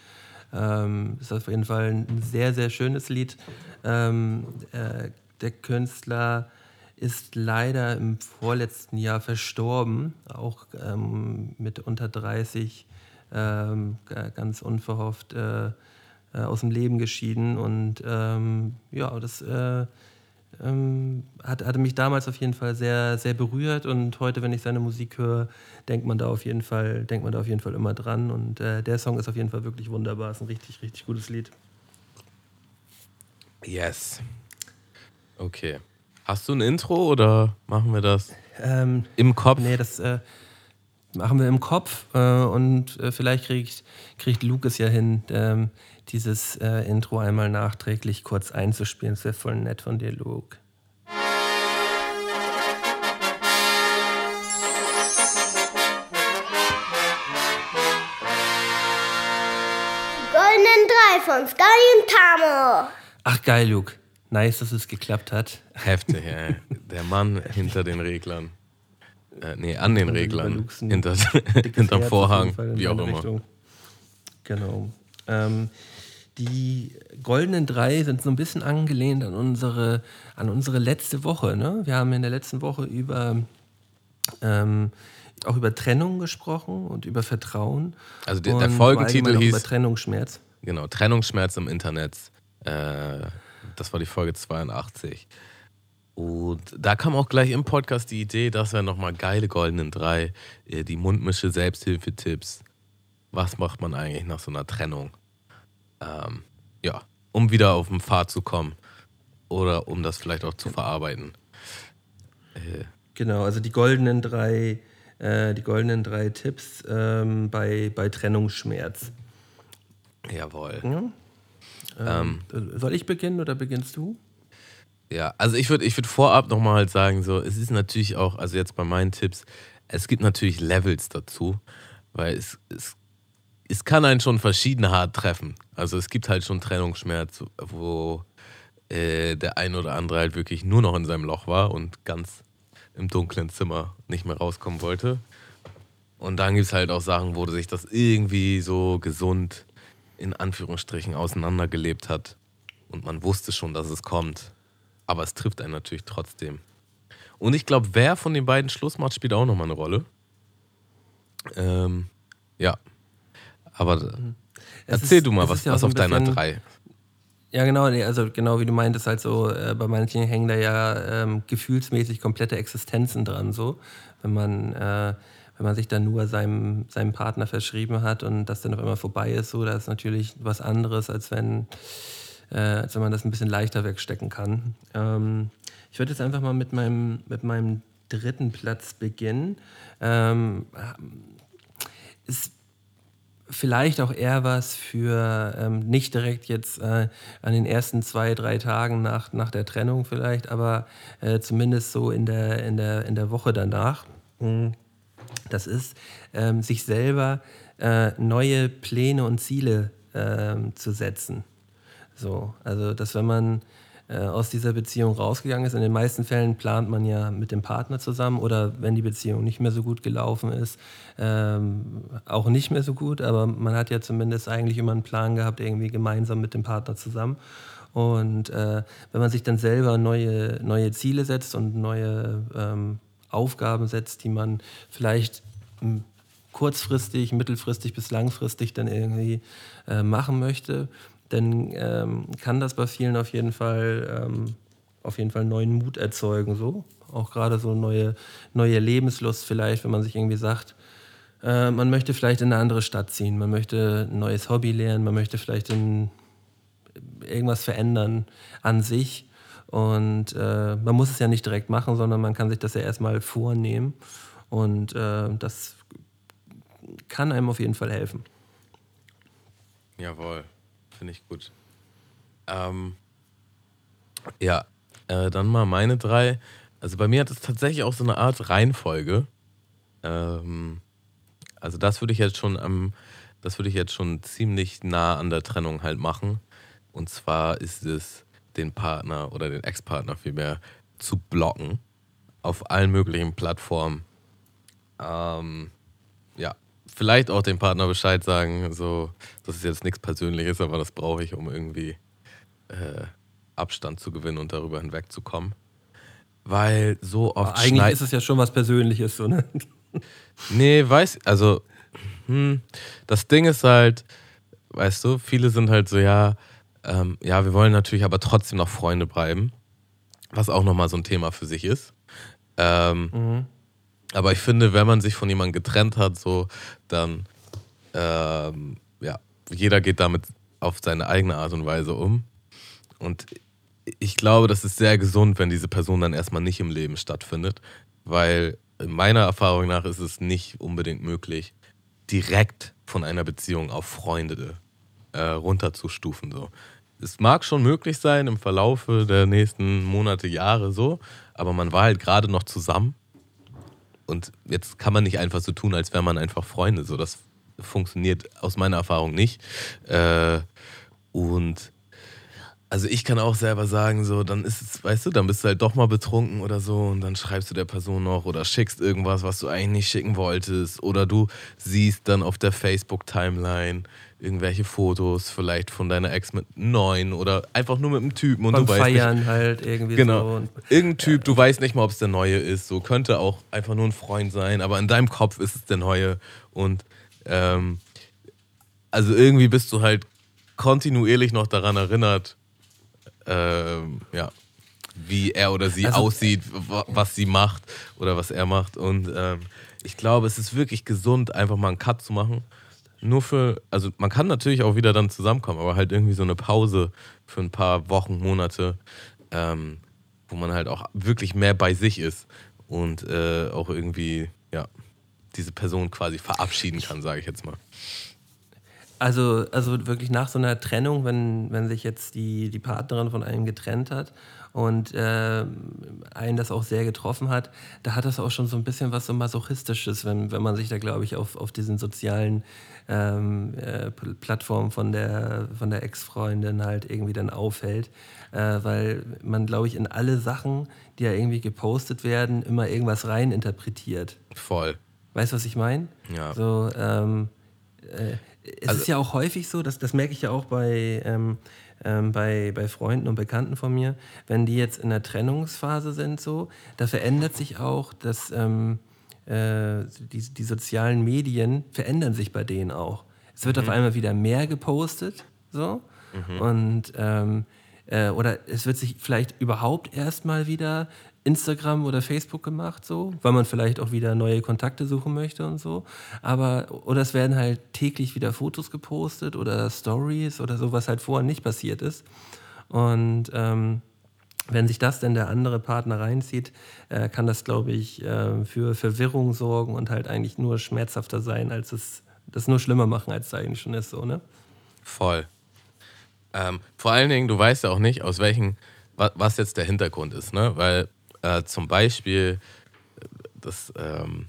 Speaker 2: Ähm, ist auf jeden Fall ein sehr, sehr schönes Lied. Ähm, äh, der Künstler ist leider im vorletzten Jahr verstorben, auch ähm, mit unter 30, ähm, ganz unverhofft äh, äh, aus dem Leben geschieden. Und ähm, ja, das äh, ähm, hat, hatte mich damals auf jeden Fall sehr, sehr berührt und heute, wenn ich seine Musik höre, denkt man da auf jeden Fall, denkt man da auf jeden Fall immer dran. Und äh, der Song ist auf jeden Fall wirklich wunderbar. Ist ein richtig, richtig gutes Lied.
Speaker 3: Yes. Okay. Hast du ein Intro oder machen wir das
Speaker 2: ähm,
Speaker 3: im Kopf?
Speaker 2: Nee, das äh, machen wir im Kopf äh, und äh, vielleicht kriegt, kriegt Luke es ja hin, ähm, dieses äh, Intro einmal nachträglich kurz einzuspielen. Das wäre voll nett von dir, Luke.
Speaker 4: Goldenen Drei von Sky und Tamo.
Speaker 2: Ach geil, Luke. Nice, dass es geklappt hat.
Speaker 3: Heftig, ey. Der Mann hinter den Reglern. Äh, nee, an den Reglern. Hinter, hinterm Vorhang, wie auch immer. Richtung.
Speaker 2: Genau. Ähm, die goldenen drei sind so ein bisschen angelehnt an unsere, an unsere letzte Woche. Ne? Wir haben in der letzten Woche über ähm, auch über Trennung gesprochen und über Vertrauen.
Speaker 3: Also der, der Folgentitel hieß
Speaker 2: über Trennungsschmerz.
Speaker 3: Genau, Trennungsschmerz im Internet. Äh, das war die Folge 82. Und da kam auch gleich im Podcast die Idee, dass wir nochmal geile goldenen drei, äh, die Mundmische Selbsthilfetipps. Was macht man eigentlich nach so einer Trennung? Ähm, ja, um wieder auf den Pfad zu kommen oder um das vielleicht auch zu verarbeiten.
Speaker 2: Äh. Genau, also die goldenen drei, äh, die goldenen drei Tipps ähm, bei, bei Trennungsschmerz.
Speaker 3: Jawohl.
Speaker 2: Ja? Ähm, ähm, soll ich beginnen oder beginnst du?
Speaker 3: Ja, also ich würde ich würd vorab nochmal halt sagen, so, es ist natürlich auch, also jetzt bei meinen Tipps, es gibt natürlich Levels dazu, weil es, es es kann einen schon verschieden hart treffen. Also es gibt halt schon Trennungsschmerz, wo äh, der ein oder andere halt wirklich nur noch in seinem Loch war und ganz im dunklen Zimmer nicht mehr rauskommen wollte. Und dann gibt es halt auch Sachen, wo sich das irgendwie so gesund in Anführungsstrichen auseinandergelebt hat. Und man wusste schon, dass es kommt. Aber es trifft einen natürlich trotzdem. Und ich glaube, wer von den beiden Schluss macht, spielt auch nochmal eine Rolle. Ähm, ja, aber mhm. erzähl ist, du mal, was, ja was auf deiner drei.
Speaker 2: Ja, genau, also genau wie du meintest, halt so, äh, bei manchen hängen da ja ähm, gefühlsmäßig komplette Existenzen dran, so. Wenn man, äh, wenn man sich dann nur seinem, seinem Partner verschrieben hat und das dann auf einmal vorbei ist, so, das ist natürlich was anderes, als wenn, äh, als wenn man das ein bisschen leichter wegstecken kann. Ähm, ich würde jetzt einfach mal mit meinem, mit meinem dritten Platz beginnen. Ähm, ist vielleicht auch eher was für ähm, nicht direkt jetzt äh, an den ersten zwei, drei Tagen nach, nach der Trennung vielleicht, aber äh, zumindest so in der, in, der, in der Woche danach. Hm. Das ist, ähm, sich selber äh, neue Pläne und Ziele ähm, zu setzen. So, also, dass wenn man aus dieser Beziehung rausgegangen ist. In den meisten Fällen plant man ja mit dem Partner zusammen oder wenn die Beziehung nicht mehr so gut gelaufen ist, ähm, auch nicht mehr so gut, aber man hat ja zumindest eigentlich immer einen Plan gehabt, irgendwie gemeinsam mit dem Partner zusammen. Und äh, wenn man sich dann selber neue, neue Ziele setzt und neue ähm, Aufgaben setzt, die man vielleicht hm, kurzfristig, mittelfristig bis langfristig dann irgendwie äh, machen möchte, dann ähm, kann das bei vielen auf jeden Fall ähm, auf jeden Fall neuen Mut erzeugen. So. Auch gerade so neue, neue Lebenslust vielleicht, wenn man sich irgendwie sagt, äh, man möchte vielleicht in eine andere Stadt ziehen, man möchte ein neues Hobby lernen, man möchte vielleicht in, irgendwas verändern an sich. Und äh, man muss es ja nicht direkt machen, sondern man kann sich das ja erstmal vornehmen. Und äh, das kann einem auf jeden Fall helfen.
Speaker 3: Jawohl, finde ich gut. Ähm, ja, äh, dann mal meine drei. Also bei mir hat es tatsächlich auch so eine Art Reihenfolge. Ähm, also das würde ich jetzt schon am, das würde ich jetzt schon ziemlich nah an der Trennung halt machen. Und zwar ist es, den Partner oder den Ex-Partner vielmehr zu blocken auf allen möglichen Plattformen. Ähm, vielleicht auch dem Partner Bescheid sagen, so, das ist jetzt nichts Persönliches, aber das brauche ich, um irgendwie äh, Abstand zu gewinnen und darüber hinwegzukommen. Weil so oft.
Speaker 2: Aber eigentlich ist es ja schon was Persönliches, so, ne?
Speaker 3: Nee, weiß, also, hm, das Ding ist halt, weißt du, viele sind halt so, ja, ähm, ja, wir wollen natürlich aber trotzdem noch Freunde bleiben, was auch nochmal so ein Thema für sich ist. Ähm, mhm. Aber ich finde, wenn man sich von jemandem getrennt hat, so, dann, ähm, ja, jeder geht damit auf seine eigene Art und Weise um. Und ich glaube, das ist sehr gesund, wenn diese Person dann erstmal nicht im Leben stattfindet, weil meiner Erfahrung nach ist es nicht unbedingt möglich, direkt von einer Beziehung auf Freunde äh, runterzustufen. So. Es mag schon möglich sein im Verlaufe der nächsten Monate, Jahre so, aber man war halt gerade noch zusammen und jetzt kann man nicht einfach so tun, als wäre man einfach Freunde. So, das funktioniert aus meiner Erfahrung nicht. Äh, und also ich kann auch selber sagen, so, dann ist es, weißt du, dann bist du halt doch mal betrunken oder so und dann schreibst du der Person noch oder schickst irgendwas, was du eigentlich nicht schicken wolltest. Oder du siehst dann auf der Facebook-Timeline irgendwelche Fotos, vielleicht von deiner Ex mit neun oder einfach nur mit einem Typen und
Speaker 2: Beim
Speaker 3: du weißt
Speaker 2: Feiern
Speaker 3: nicht,
Speaker 2: halt irgendwie
Speaker 3: genau,
Speaker 2: so.
Speaker 3: irgendein Typ, du weißt nicht mal, ob es der neue ist. So könnte auch einfach nur ein Freund sein, aber in deinem Kopf ist es der neue und ähm, also irgendwie bist du halt kontinuierlich noch daran erinnert, ähm, ja, wie er oder sie also, aussieht, was sie macht oder was er macht. Und ähm, ich glaube, es ist wirklich gesund, einfach mal einen Cut zu machen. Nur für, also man kann natürlich auch wieder dann zusammenkommen, aber halt irgendwie so eine Pause für ein paar Wochen, Monate, ähm, wo man halt auch wirklich mehr bei sich ist und äh, auch irgendwie, ja, diese Person quasi verabschieden kann, sage ich jetzt mal.
Speaker 2: Also, also wirklich nach so einer Trennung, wenn, wenn sich jetzt die, die Partnerin von einem getrennt hat und äh, einen das auch sehr getroffen hat, da hat das auch schon so ein bisschen was so Masochistisches, wenn, wenn man sich da, glaube ich, auf, auf diesen sozialen ähm, äh, Plattformen von der, von der Ex-Freundin halt irgendwie dann aufhält. Äh, weil man, glaube ich, in alle Sachen, die ja irgendwie gepostet werden, immer irgendwas reininterpretiert.
Speaker 3: Voll.
Speaker 2: Weißt du, was ich meine?
Speaker 3: Ja.
Speaker 2: So, ähm, äh, es also, ist ja auch häufig so, dass, das merke ich ja auch bei, ähm, ähm, bei, bei Freunden und Bekannten von mir, wenn die jetzt in der Trennungsphase sind, so, da verändert sich auch das, ähm, äh, die, die sozialen Medien verändern sich bei denen auch. Es wird mhm. auf einmal wieder mehr gepostet, so, mhm. und ähm, äh, oder es wird sich vielleicht überhaupt erstmal wieder Instagram oder Facebook gemacht, so, weil man vielleicht auch wieder neue Kontakte suchen möchte und so. Aber, oder es werden halt täglich wieder Fotos gepostet oder Stories oder so, was halt vorher nicht passiert ist. Und ähm, wenn sich das denn der andere Partner reinzieht, äh, kann das, glaube ich, äh, für Verwirrung sorgen und halt eigentlich nur schmerzhafter sein, als es das nur schlimmer machen, als es eigentlich schon ist, so, ne?
Speaker 3: Voll. Ähm, vor allen Dingen, du weißt ja auch nicht, aus welchen, was jetzt der Hintergrund ist, ne? Weil äh, zum Beispiel, das ähm,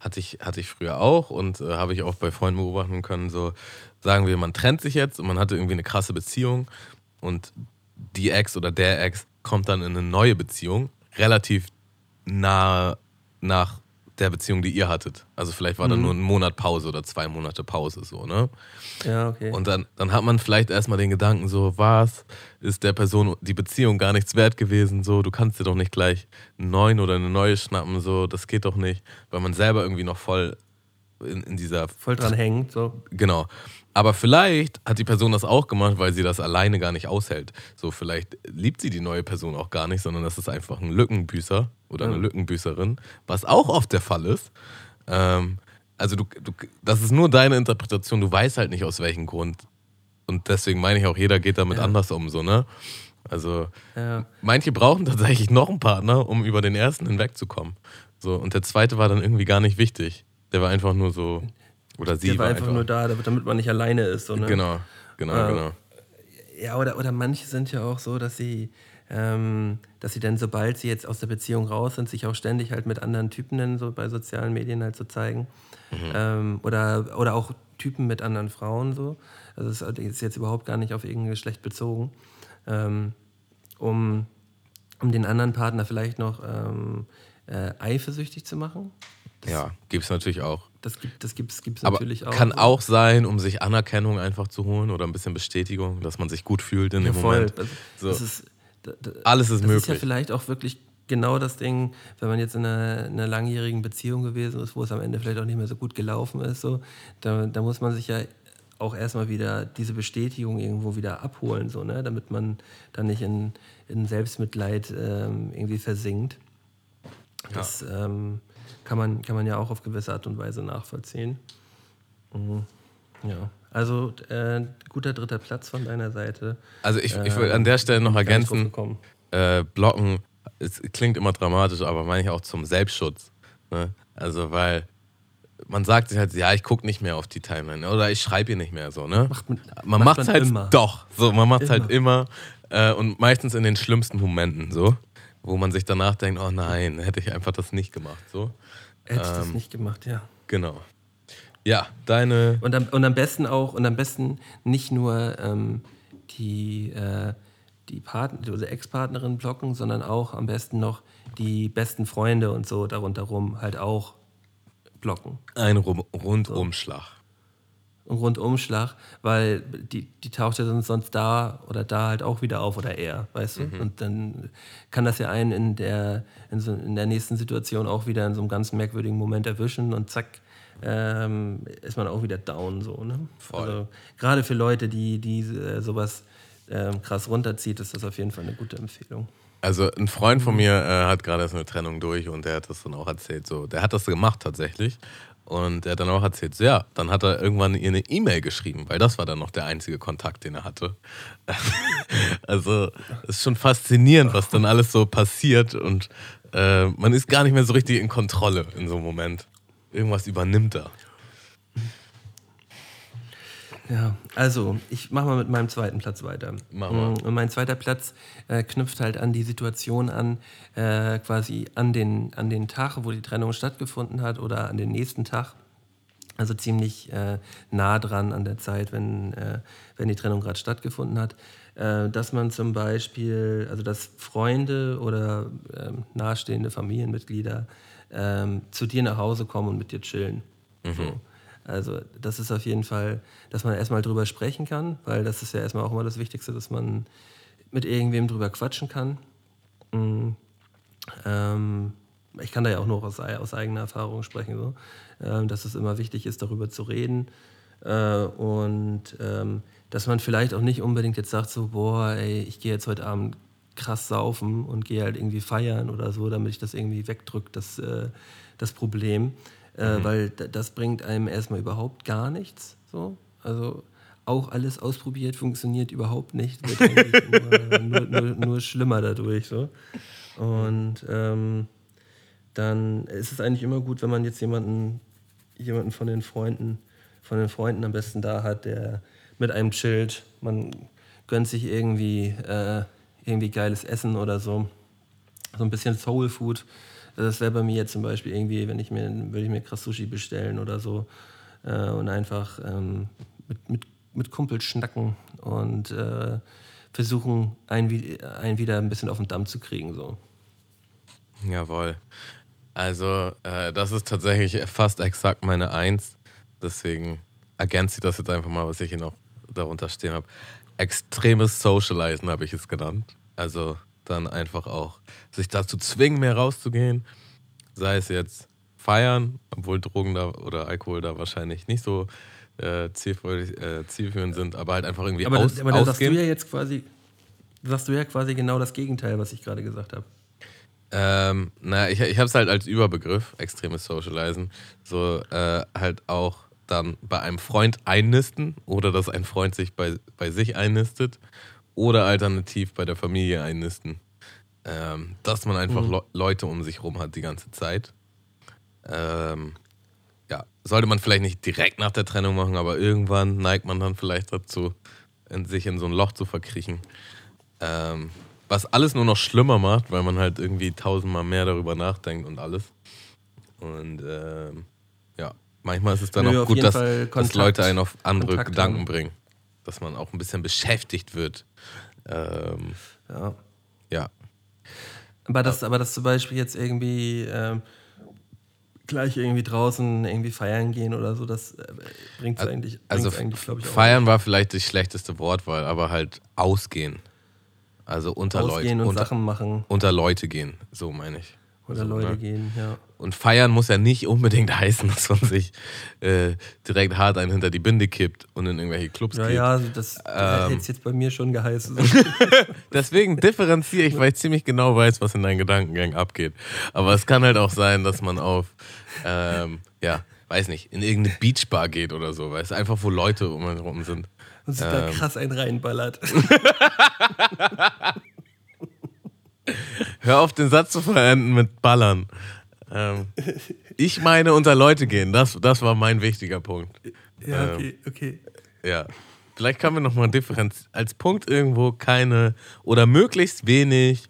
Speaker 3: hatte, ich, hatte ich früher auch und äh, habe ich auch bei Freunden beobachten können, so sagen wir, man trennt sich jetzt und man hatte irgendwie eine krasse Beziehung und die Ex oder der Ex kommt dann in eine neue Beziehung, relativ nah nach der Beziehung, die ihr hattet. Also vielleicht war mhm. da nur ein Monat Pause oder zwei Monate Pause so, ne?
Speaker 2: Ja, okay.
Speaker 3: Und dann, dann hat man vielleicht erstmal den Gedanken so, was ist der Person die Beziehung gar nichts wert gewesen, so, du kannst dir doch nicht gleich einen neuen oder eine neue schnappen, so, das geht doch nicht, weil man selber irgendwie noch voll in, in dieser...
Speaker 2: Voll dran hängt, so.
Speaker 3: Genau. Aber vielleicht hat die Person das auch gemacht, weil sie das alleine gar nicht aushält. So, vielleicht liebt sie die neue Person auch gar nicht, sondern das ist einfach ein Lückenbüßer oder eine Lückenbüßerin, was auch oft der Fall ist. Ähm, also, du, du, das ist nur deine Interpretation, du weißt halt nicht aus welchem Grund. Und deswegen meine ich auch, jeder geht damit ja. anders um, so, ne? Also, ja. manche brauchen tatsächlich noch einen Partner, um über den ersten hinwegzukommen. So, und der zweite war dann irgendwie gar nicht wichtig. Der war einfach nur so Oder sie
Speaker 2: Der war
Speaker 3: war
Speaker 2: einfach nur da, damit man nicht alleine ist. So, ne?
Speaker 3: Genau, genau,
Speaker 2: Äh,
Speaker 3: genau.
Speaker 2: Ja, oder, oder manche sind ja auch so, dass sie, ähm, dass sie dann, sobald sie jetzt aus der Beziehung raus sind, sich auch ständig halt mit anderen Typen dann so bei sozialen Medien halt so zeigen. Ähm, oder, oder auch Typen mit anderen Frauen so. Also es ist jetzt überhaupt gar nicht auf irgendein Geschlecht bezogen. Ähm, um, um den anderen Partner vielleicht noch ähm, äh, eifersüchtig zu machen.
Speaker 3: Ja, gibt es natürlich auch.
Speaker 2: Das gibt es gibt's, gibt's
Speaker 3: Aber
Speaker 2: natürlich auch.
Speaker 3: kann auch sein, um sich Anerkennung einfach zu holen oder ein bisschen Bestätigung, dass man sich gut fühlt in
Speaker 2: Ja,
Speaker 3: dem
Speaker 2: voll.
Speaker 3: Moment.
Speaker 2: Das,
Speaker 3: So.
Speaker 2: das ist,
Speaker 3: Alles ist
Speaker 2: das ist ja
Speaker 3: möglich.
Speaker 2: vielleicht auch wirklich genau das Ding, wenn man jetzt in einer, in einer langjährigen Beziehung gewesen ist, wo es am Ende vielleicht auch nicht mehr so gut gelaufen ist, so, da, da muss man sich ja auch erstmal wieder diese Bestätigung irgendwo wieder abholen, so, ne? damit man dann nicht in, in Selbstmitleid ähm, irgendwie versinkt. Das ähm, kann, man, kann man ja auch auf gewisse Art und Weise nachvollziehen. Mhm. Ja, also äh, guter dritter Platz von deiner Seite.
Speaker 3: Also ich, ich
Speaker 2: Ähm,
Speaker 3: will an der Stelle noch ergänzen, äh, blocken, es klingt immer dramatisch, aber meine ich auch zum Selbstschutz. Ne? Also weil man sagt sich halt, ja, ich gucke nicht mehr auf die Timeline oder ich schreibe ihr nicht mehr so. Ne?
Speaker 2: Macht man-
Speaker 3: man
Speaker 2: macht
Speaker 3: es halt
Speaker 2: immer.
Speaker 3: doch. So, man macht es halt
Speaker 2: Immer.
Speaker 3: immer äh, und meistens in den schlimmsten Momenten so, wo man sich danach denkt, oh nein, hätte ich einfach das nicht gemacht. So,
Speaker 2: Hätte ich das
Speaker 3: ähm,
Speaker 2: nicht gemacht, ja.
Speaker 3: genau. Ja, deine
Speaker 2: Und am, und am besten auch, und am besten nicht nur ähm, die, äh, die Partner, oder Ex-Partnerin blocken, sondern auch am besten noch die besten Freunde und so darunter rum halt auch blocken.
Speaker 3: ein Rum Rundumschlag.
Speaker 2: Rundumschlag, weil die, die taucht ja sonst- sonst da oder da halt auch wieder auf oder er, weißt du? Und dann kann das ja einen in der, in, so, in der nächsten Situation auch wieder in so einem ganz merkwürdigen Moment erwischen und zack, ähm, ist man auch wieder down so, ne?
Speaker 3: Voll.
Speaker 2: Also gerade für Leute, die, die äh, sowas ähm, krass runterzieht, ist das auf jeden Fall eine gute Empfehlung.
Speaker 3: Also ein Freund von mir äh, hat gerade erst eine Trennung durch und der hat das dann auch erzählt. So, der hat das gemacht tatsächlich. Und hat dann auch erzählt, ja, dann hat er irgendwann ihr eine E-Mail geschrieben, weil das war dann noch der einzige Kontakt, den er hatte. also es ist schon faszinierend, was dann alles so passiert und äh, man ist gar nicht mehr so richtig in Kontrolle in so einem Moment. Irgendwas übernimmt er.
Speaker 2: Ja, also ich mache mal mit meinem zweiten Platz weiter.
Speaker 3: Mach mal.
Speaker 2: Und mein zweiter Platz äh, knüpft halt an die Situation an, äh, quasi an den, an den Tag, wo die Trennung stattgefunden hat oder an den nächsten Tag. Also ziemlich äh, nah dran an der Zeit, wenn, äh, wenn die Trennung gerade stattgefunden hat. Äh, dass man zum Beispiel, also dass Freunde oder ähm, nahestehende Familienmitglieder ähm, zu dir nach Hause kommen und mit dir chillen. So. Also das ist auf jeden Fall, dass man erstmal drüber sprechen kann, weil das ist ja erstmal auch immer das Wichtigste, dass man mit irgendwem drüber quatschen kann. Mm. Ähm, ich kann da ja auch nur aus, aus eigener Erfahrung sprechen, so, ähm, dass es immer wichtig ist, darüber zu reden. Äh, und ähm, dass man vielleicht auch nicht unbedingt jetzt sagt, so, boah, ey, ich gehe jetzt heute Abend krass saufen und gehe halt irgendwie feiern oder so, damit ich das irgendwie wegdrücke, das, äh, das Problem. Äh, Weil d- das bringt einem erstmal überhaupt gar nichts. So. Also auch alles ausprobiert, funktioniert überhaupt nicht. Wird nur, nur, nur, nur schlimmer dadurch. So. Und ähm, dann ist es eigentlich immer gut, wenn man jetzt jemanden, jemanden von den Freunden, von den Freunden am besten da hat, der mit einem chillt. Man gönnt sich irgendwie, äh, irgendwie geiles Essen oder so. So ein bisschen Soul Food. Das wäre bei mir jetzt zum Beispiel irgendwie, wenn ich mir, würde ich mir krass Sushi bestellen oder so äh, und einfach ähm, mit, mit, mit Kumpels schnacken und äh, versuchen, einen, einen wieder ein bisschen auf den Damm zu kriegen. So.
Speaker 3: Jawohl. Also, äh, das ist tatsächlich fast exakt meine Eins. Deswegen ergänze ich das jetzt einfach mal, was ich hier noch darunter stehen habe. Extremes Socializen habe ich es genannt. Also dann einfach auch sich dazu zwingen, mehr rauszugehen. Sei es jetzt feiern, obwohl Drogen da oder Alkohol da wahrscheinlich nicht so äh, zielführend, äh, zielführend sind, aber halt einfach irgendwie
Speaker 2: Aber,
Speaker 3: aus,
Speaker 2: das, aber da sagst du
Speaker 3: ausgehen.
Speaker 2: ja jetzt quasi, sagst du ja quasi genau das Gegenteil, was ich gerade gesagt habe.
Speaker 3: Ähm, naja, ich, ich habe es halt als Überbegriff, extremes Socializen, so äh, halt auch dann bei einem Freund einnisten oder dass ein Freund sich bei, bei sich einnistet oder alternativ bei der Familie einnisten. Ähm, dass man einfach Le Leute um sich rum hat die ganze Zeit. Ähm, ja, sollte man vielleicht nicht direkt nach der Trennung machen, aber irgendwann neigt man dann vielleicht dazu, in, sich in so ein Loch zu verkriechen. Ähm, was alles nur noch schlimmer macht, weil man halt irgendwie tausendmal mehr darüber nachdenkt und alles. Und ähm, ja, manchmal ist es dann
Speaker 2: Nö,
Speaker 3: auch gut, dass,
Speaker 2: Fall
Speaker 3: dass
Speaker 2: Kontakt-
Speaker 3: Leute einen auf andere
Speaker 2: Kontakt
Speaker 3: Gedanken
Speaker 2: haben.
Speaker 3: bringen. Dass man auch ein bisschen beschäftigt wird. Ähm,
Speaker 2: Ja.
Speaker 3: ja.
Speaker 2: Aber das, aber das zum Beispiel jetzt irgendwie ähm, gleich irgendwie draußen irgendwie feiern gehen oder so, das äh, bringt es eigentlich,
Speaker 3: Also
Speaker 2: eigentlich glaube ich, auch
Speaker 3: feiern war vielleicht die schlechteste Wortwahl, aber halt ausgehen. Also unter
Speaker 2: nicht. Ausgehen
Speaker 3: Leute.
Speaker 2: und
Speaker 3: Unter,
Speaker 2: Sachen machen
Speaker 3: unter Leute gehen, so meine ich.
Speaker 2: oder
Speaker 3: Also,
Speaker 2: Leute
Speaker 3: ne?
Speaker 2: gehen, ja.
Speaker 3: Und feiern muss ja nicht unbedingt heißen, dass man sich äh, direkt hart einen hinter die Binde kippt und in irgendwelche Clubs
Speaker 2: Ja,
Speaker 3: geht.
Speaker 2: ja, das
Speaker 3: Ähm.
Speaker 2: hätte es jetzt bei mir schon geheißen.
Speaker 3: Deswegen differenziere ich, weil ich ziemlich genau weiß, was in deinen Gedankengang abgeht. Aber es kann halt auch sein, dass man auf, ähm, ja, weiß nicht, in irgendeine Beachbar geht oder so, weil es einfach, wo Leute um einen rum sind.
Speaker 2: Und sich da
Speaker 3: Ähm.
Speaker 2: krass einen reinballert.
Speaker 3: Hör auf, den Satz zu verenden mit Ballern. Ähm, ich meine, unter Leute gehen, das, das war mein wichtiger Punkt.
Speaker 2: Ja,
Speaker 3: Ähm.
Speaker 2: okay, okay.
Speaker 3: Ja. Vielleicht kann man nochmal differenzieren. Als Punkt irgendwo keine oder möglichst wenig,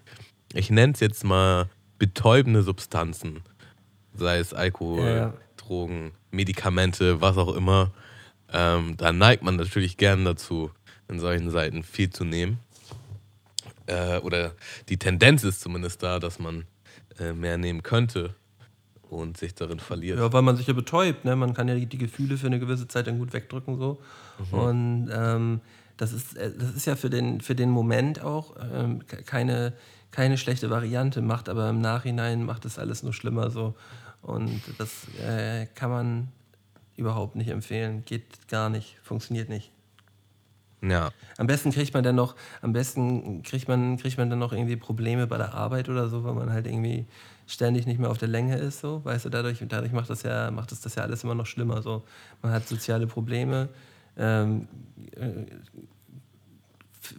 Speaker 3: ich nenne es jetzt mal betäubende Substanzen. Sei es Alkohol,
Speaker 2: Ja, ja.
Speaker 3: Drogen, Medikamente, was auch immer. Ähm, da neigt man natürlich gern dazu, in solchen Seiten viel zu nehmen. Äh, oder die Tendenz ist zumindest da, dass man äh, mehr nehmen könnte und sich darin verliert.
Speaker 2: Ja, weil man sich ja betäubt, ne? Man kann ja die, die Gefühle für eine gewisse Zeit dann gut wegdrücken so.
Speaker 3: Mhm.
Speaker 2: Und ähm, das ist, äh, das ist ja für den, für den Moment auch ähm, ke- keine, keine schlechte Variante, macht aber im Nachhinein macht das alles nur schlimmer so. Und das äh, kann man überhaupt nicht empfehlen. Geht gar nicht, funktioniert nicht.
Speaker 3: Ja.
Speaker 2: Am besten kriegt man dann noch, am besten kriegt man, kriegt man dann noch irgendwie Probleme bei der Arbeit oder so, weil man halt irgendwie ständig nicht mehr auf der Länge ist, so, weißt du, dadurch, dadurch macht das ja, macht das, das ja alles immer noch schlimmer. So. Man hat soziale Probleme, ähm, äh,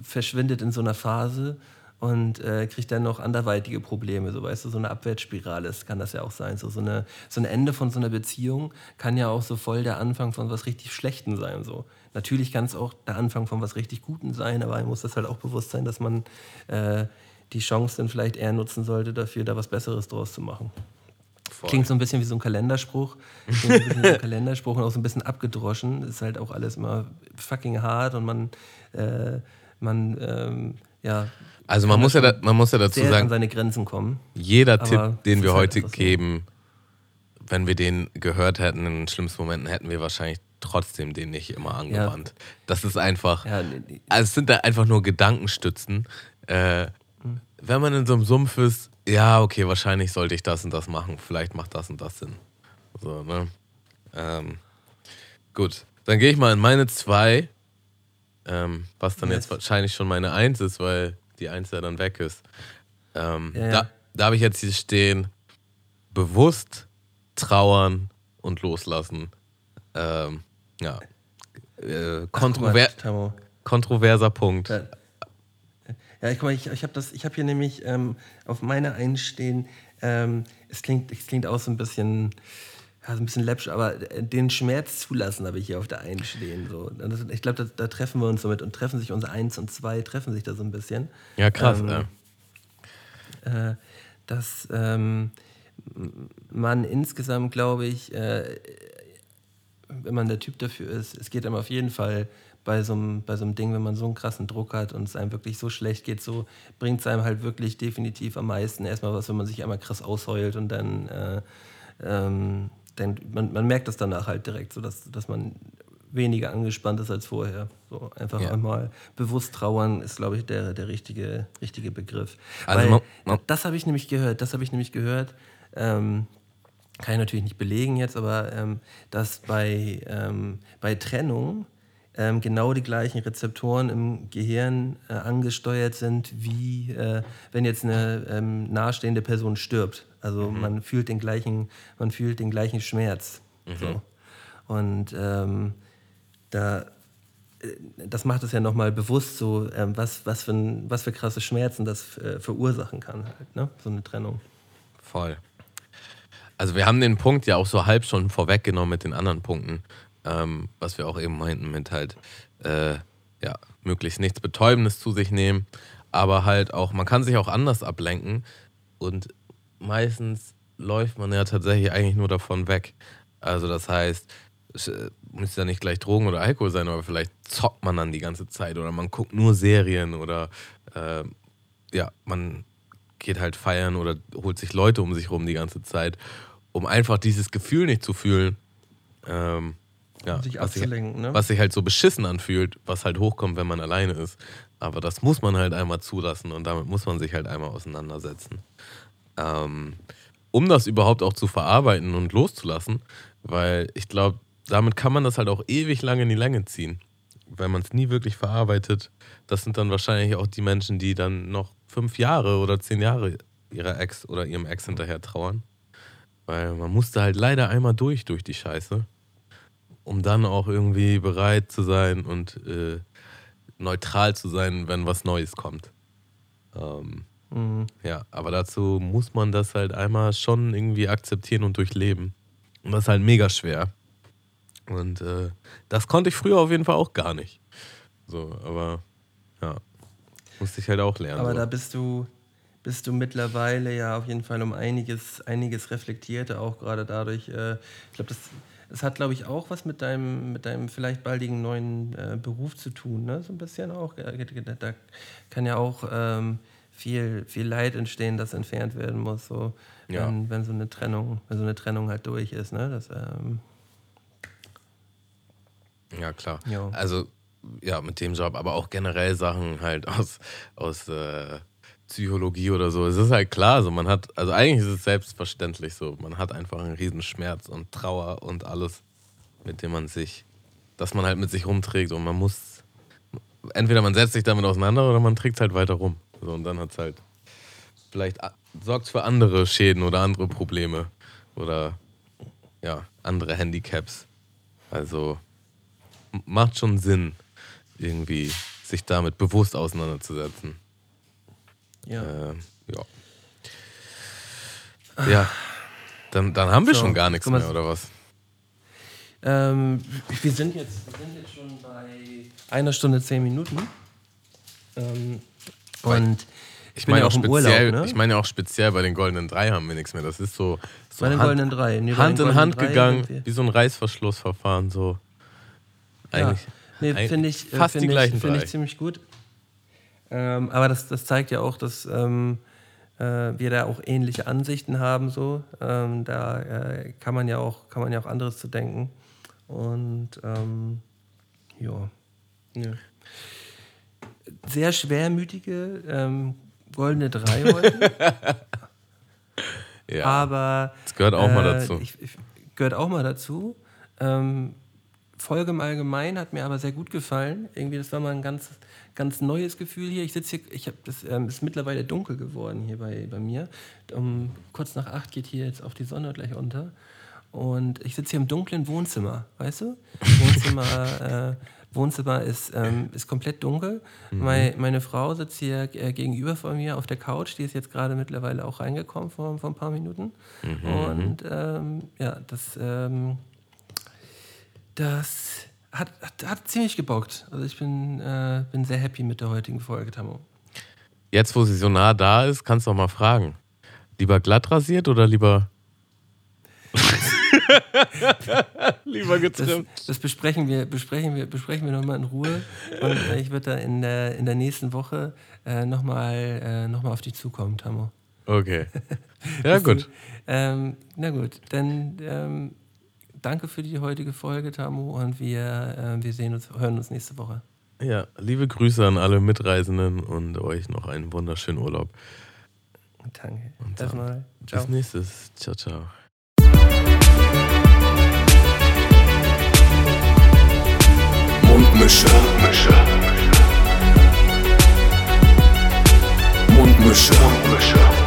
Speaker 2: verschwindet in so einer Phase und äh, kriegt dann noch anderweitige Probleme, so weißt du, so eine Abwärtsspirale das kann das ja auch sein. So, so, eine, so ein Ende von so einer Beziehung kann ja auch so voll der Anfang von was richtig Schlechtem sein. So. Natürlich kann es auch der Anfang von was richtig Gutem sein, aber einem muss das halt auch bewusst sein, dass man äh, die Chance dann vielleicht eher nutzen sollte, dafür da was Besseres draus zu machen.
Speaker 3: Voll.
Speaker 2: Klingt so ein bisschen wie so ein Kalenderspruch. Klingt ein bisschen wie so ein Kalenderspruch und auch so ein bisschen abgedroschen. Ist halt auch alles immer fucking hart und man, äh, man ähm, ja,
Speaker 3: Also man muss ja, da, man muss ja dazu
Speaker 2: sehr an
Speaker 3: sagen,
Speaker 2: seine Grenzen kommen.
Speaker 3: jeder Tipp, den wir
Speaker 2: halt
Speaker 3: heute
Speaker 2: so.
Speaker 3: geben, wenn wir den gehört hätten in den schlimmsten Momenten, hätten wir wahrscheinlich trotzdem den nicht immer angewandt. Das ist einfach,
Speaker 2: Ja, nee, nee.
Speaker 3: also es sind da einfach nur Gedankenstützen. Äh, wenn man in so einem Sumpf ist, ja, okay, wahrscheinlich sollte ich das und das machen. Vielleicht macht das und das Sinn. So, ne? Ähm, gut, dann gehe ich mal in meine zwei, ähm, was dann
Speaker 2: Yes.
Speaker 3: jetzt wahrscheinlich schon meine Eins ist, weil die Eins ja dann weg ist. Ähm,
Speaker 2: Ja, ja.
Speaker 3: Da, da habe ich jetzt hier stehen, bewusst trauern und loslassen. Ähm, ja. Äh, kontrover
Speaker 2: mal, Tamo.
Speaker 3: kontroverser Punkt.
Speaker 2: Ja. Ja, guck mal, ich, ich habe ich habe hier nämlich ähm, auf meiner einstehen. Ähm, es klingt, es klingt auch so ein bisschen, ja, so ein bisschen läppsch, aber äh, den Schmerz zulassen habe ich hier auf der einstehen. So. Das, ich glaube, da, da treffen wir uns so mit und treffen sich unsere Eins und Zwei treffen sich da so ein bisschen.
Speaker 3: Ja, krass.
Speaker 2: Ähm,
Speaker 3: ja.
Speaker 2: äh, dass ähm, man insgesamt, glaube ich, äh, wenn man der Typ dafür ist, es geht einem auf jeden Fall bei so einem, bei so einem Ding, wenn man so einen krassen Druck hat und es einem wirklich so schlecht geht, so bringt es einem halt wirklich definitiv am meisten erstmal was, wenn man sich einmal krass ausheult und dann, äh, ähm, dann man, man merkt das danach halt direkt, so dass, dass man weniger angespannt ist als vorher. So einfach
Speaker 3: Ja.
Speaker 2: einmal bewusst trauern ist, glaube ich, der, der richtige, richtige Begriff.
Speaker 3: Also
Speaker 2: Weil,
Speaker 3: man- man-
Speaker 2: das habe ich nämlich gehört, das habe ich nämlich gehört. Ähm, kann ich natürlich nicht belegen jetzt, aber ähm, dass bei, ähm, bei Trennung ähm, genau die gleichen Rezeptoren im Gehirn äh, angesteuert sind, wie äh, wenn jetzt eine ähm, nahestehende Person stirbt. Also man fühlt den gleichen, man fühlt den gleichen Schmerz. So. Und ähm, da, äh, das macht es ja nochmal bewusst so, ähm, was, was, für was für krasse Schmerzen das äh, verursachen kann, halt, ne? so eine Trennung.
Speaker 3: Voll. Also wir haben den Punkt ja auch so halb schon vorweggenommen mit den anderen Punkten, ähm, was wir auch eben meinten mit halt, äh, ja, möglichst nichts Betäubendes zu sich nehmen, aber halt auch, man kann sich auch anders ablenken und meistens läuft man ja tatsächlich eigentlich nur davon weg. Also das heißt, äh, muss ja nicht gleich Drogen oder Alkohol sein, aber vielleicht zockt man dann die ganze Zeit oder man guckt nur Serien oder äh, ja, man geht halt feiern oder holt sich Leute um sich rum die ganze Zeit, um einfach dieses Gefühl nicht zu fühlen. Ähm, ja, was, sich,
Speaker 2: abzulenken, ne?
Speaker 3: was sich halt so beschissen anfühlt, was halt hochkommt, wenn man alleine ist. Aber das muss man halt einmal zulassen und damit muss man sich halt einmal auseinandersetzen. Ähm, um das überhaupt auch zu verarbeiten und loszulassen, weil ich glaube, damit kann man das halt auch ewig lange in die Länge ziehen. Wenn man es nie wirklich verarbeitet, das sind dann wahrscheinlich auch die Menschen, die dann noch fünf Jahre oder zehn Jahre ihrer Ex oder ihrem Ex hinterher trauern. Weil man musste halt leider einmal durch, durch die Scheiße, um dann auch irgendwie bereit zu sein und äh, neutral zu sein, wenn was Neues kommt. Ähm,
Speaker 2: Mhm.
Speaker 3: ja, aber dazu muss man das halt einmal schon irgendwie akzeptieren und durchleben. Und das ist halt mega schwer. Und äh, das konnte ich früher auf jeden Fall auch gar nicht. So, aber ja, musste ich halt auch lernen.
Speaker 2: Aber
Speaker 3: so.
Speaker 2: da bist du, bist du mittlerweile ja auf jeden Fall um einiges, einiges reflektierter, auch gerade dadurch. Äh, ich glaube, das, das hat, glaube ich, auch was mit deinem, mit deinem vielleicht baldigen neuen äh, Beruf zu tun, ne? So ein bisschen auch. Da kann ja auch ähm, viel, viel Leid entstehen, das entfernt werden muss, so
Speaker 3: Ja.
Speaker 2: wenn, wenn so eine Trennung, wenn so eine Trennung halt durch ist, ne? Das, ähm,
Speaker 3: Ja, klar.
Speaker 2: Ja.
Speaker 3: Also, ja, mit dem Job, aber auch generell Sachen halt aus, aus äh, Psychologie oder so. Es ist halt klar, so man hat, also eigentlich ist es selbstverständlich so, man hat einfach einen riesen Schmerz und Trauer und alles, mit dem man sich, dass man halt mit sich rumträgt und man muss, entweder man setzt sich damit auseinander oder man trägt es halt weiter rum. So, und dann hat es halt, vielleicht sorgt für andere Schäden oder andere Probleme oder ja, andere Handicaps. Also macht schon Sinn, irgendwie sich damit bewusst auseinanderzusetzen.
Speaker 2: Ja.
Speaker 3: Äh, ja. Ja. Dann, dann haben wir
Speaker 2: So,
Speaker 3: schon gar nichts
Speaker 2: mal,
Speaker 3: mehr, oder was?
Speaker 2: Ähm, wir, sind jetzt, wir sind jetzt schon bei einer Stunde zehn Minuten. Ähm, und ich,
Speaker 3: Ich meine
Speaker 2: ja
Speaker 3: auch
Speaker 2: auch
Speaker 3: speziell,
Speaker 2: Urlaub, ne?
Speaker 3: ich meine ja auch speziell bei den goldenen drei haben wir nichts mehr. Das ist so, so
Speaker 2: bei den
Speaker 3: Hand,
Speaker 2: goldenen drei. Nee,
Speaker 3: Hand in Hand gegangen, wie so ein Reißverschlussverfahren, so.
Speaker 2: Ja.
Speaker 3: Eigentlich.
Speaker 2: Nee,
Speaker 3: ein-
Speaker 2: finde ich, äh,
Speaker 3: fast
Speaker 2: find
Speaker 3: die
Speaker 2: ich,
Speaker 3: gleichen
Speaker 2: find
Speaker 3: drei.
Speaker 2: ich ziemlich gut. Ähm, aber das, das zeigt ja auch, dass ähm, äh, wir da auch ähnliche Ansichten haben. So. Ähm, da äh, kann, man ja auch, kann man ja auch anderes zu denken. Und ähm, ja. ja. Sehr schwermütige ähm, goldene Drei heute.
Speaker 3: Ja,
Speaker 2: aber
Speaker 3: das gehört auch mal
Speaker 2: äh,
Speaker 3: dazu.
Speaker 2: Ich, ich, gehört auch mal dazu. Ähm, Folge im Allgemeinen hat mir aber sehr gut gefallen. Irgendwie, das war mal ein ganz, ganz neues Gefühl hier. Ich sitze hier, ich habe das ähm, ist mittlerweile dunkel geworden hier bei, bei mir. Um kurz nach acht geht hier jetzt auch die Sonne gleich unter. Und ich sitze hier im dunklen Wohnzimmer, weißt du? Wohnzimmer, äh, Wohnzimmer ist, ähm, ist komplett dunkel. Mei- meine Frau sitzt hier äh, gegenüber von mir auf der Couch. Die ist jetzt gerade mittlerweile auch reingekommen vor, vor ein paar Minuten. Und ähm, ja, das, ähm, das hat, hat, hat ziemlich gebockt. Also ich bin, äh, bin sehr happy mit der heutigen Folge, Tammo.
Speaker 3: Jetzt, wo sie so nah da ist, kannst du auch mal fragen. Lieber glatt rasiert oder lieber. lieber
Speaker 2: Das,
Speaker 3: getrimmt?
Speaker 2: das besprechen wir, besprechen wir, besprechen wir nochmal in Ruhe. Und äh, ich würde da in der, in der nächsten Woche äh, nochmal äh, noch mal auf dich zukommen, Tammo.
Speaker 3: Okay. Ja, gut.
Speaker 2: Ähm, na gut, dann ähm, danke für die heutige Folge, Tamu, und wir, äh, wir sehen uns, hören uns nächste Woche.
Speaker 3: Ja, liebe Grüße an alle Mitreisenden und euch noch einen wunderschönen Urlaub.
Speaker 2: Danke.
Speaker 3: Und
Speaker 2: Erstmal. Ciao.
Speaker 3: Bis nächstes. Ciao, ciao.
Speaker 1: Mundmische. Mundmische. Mundmische. Mundmische.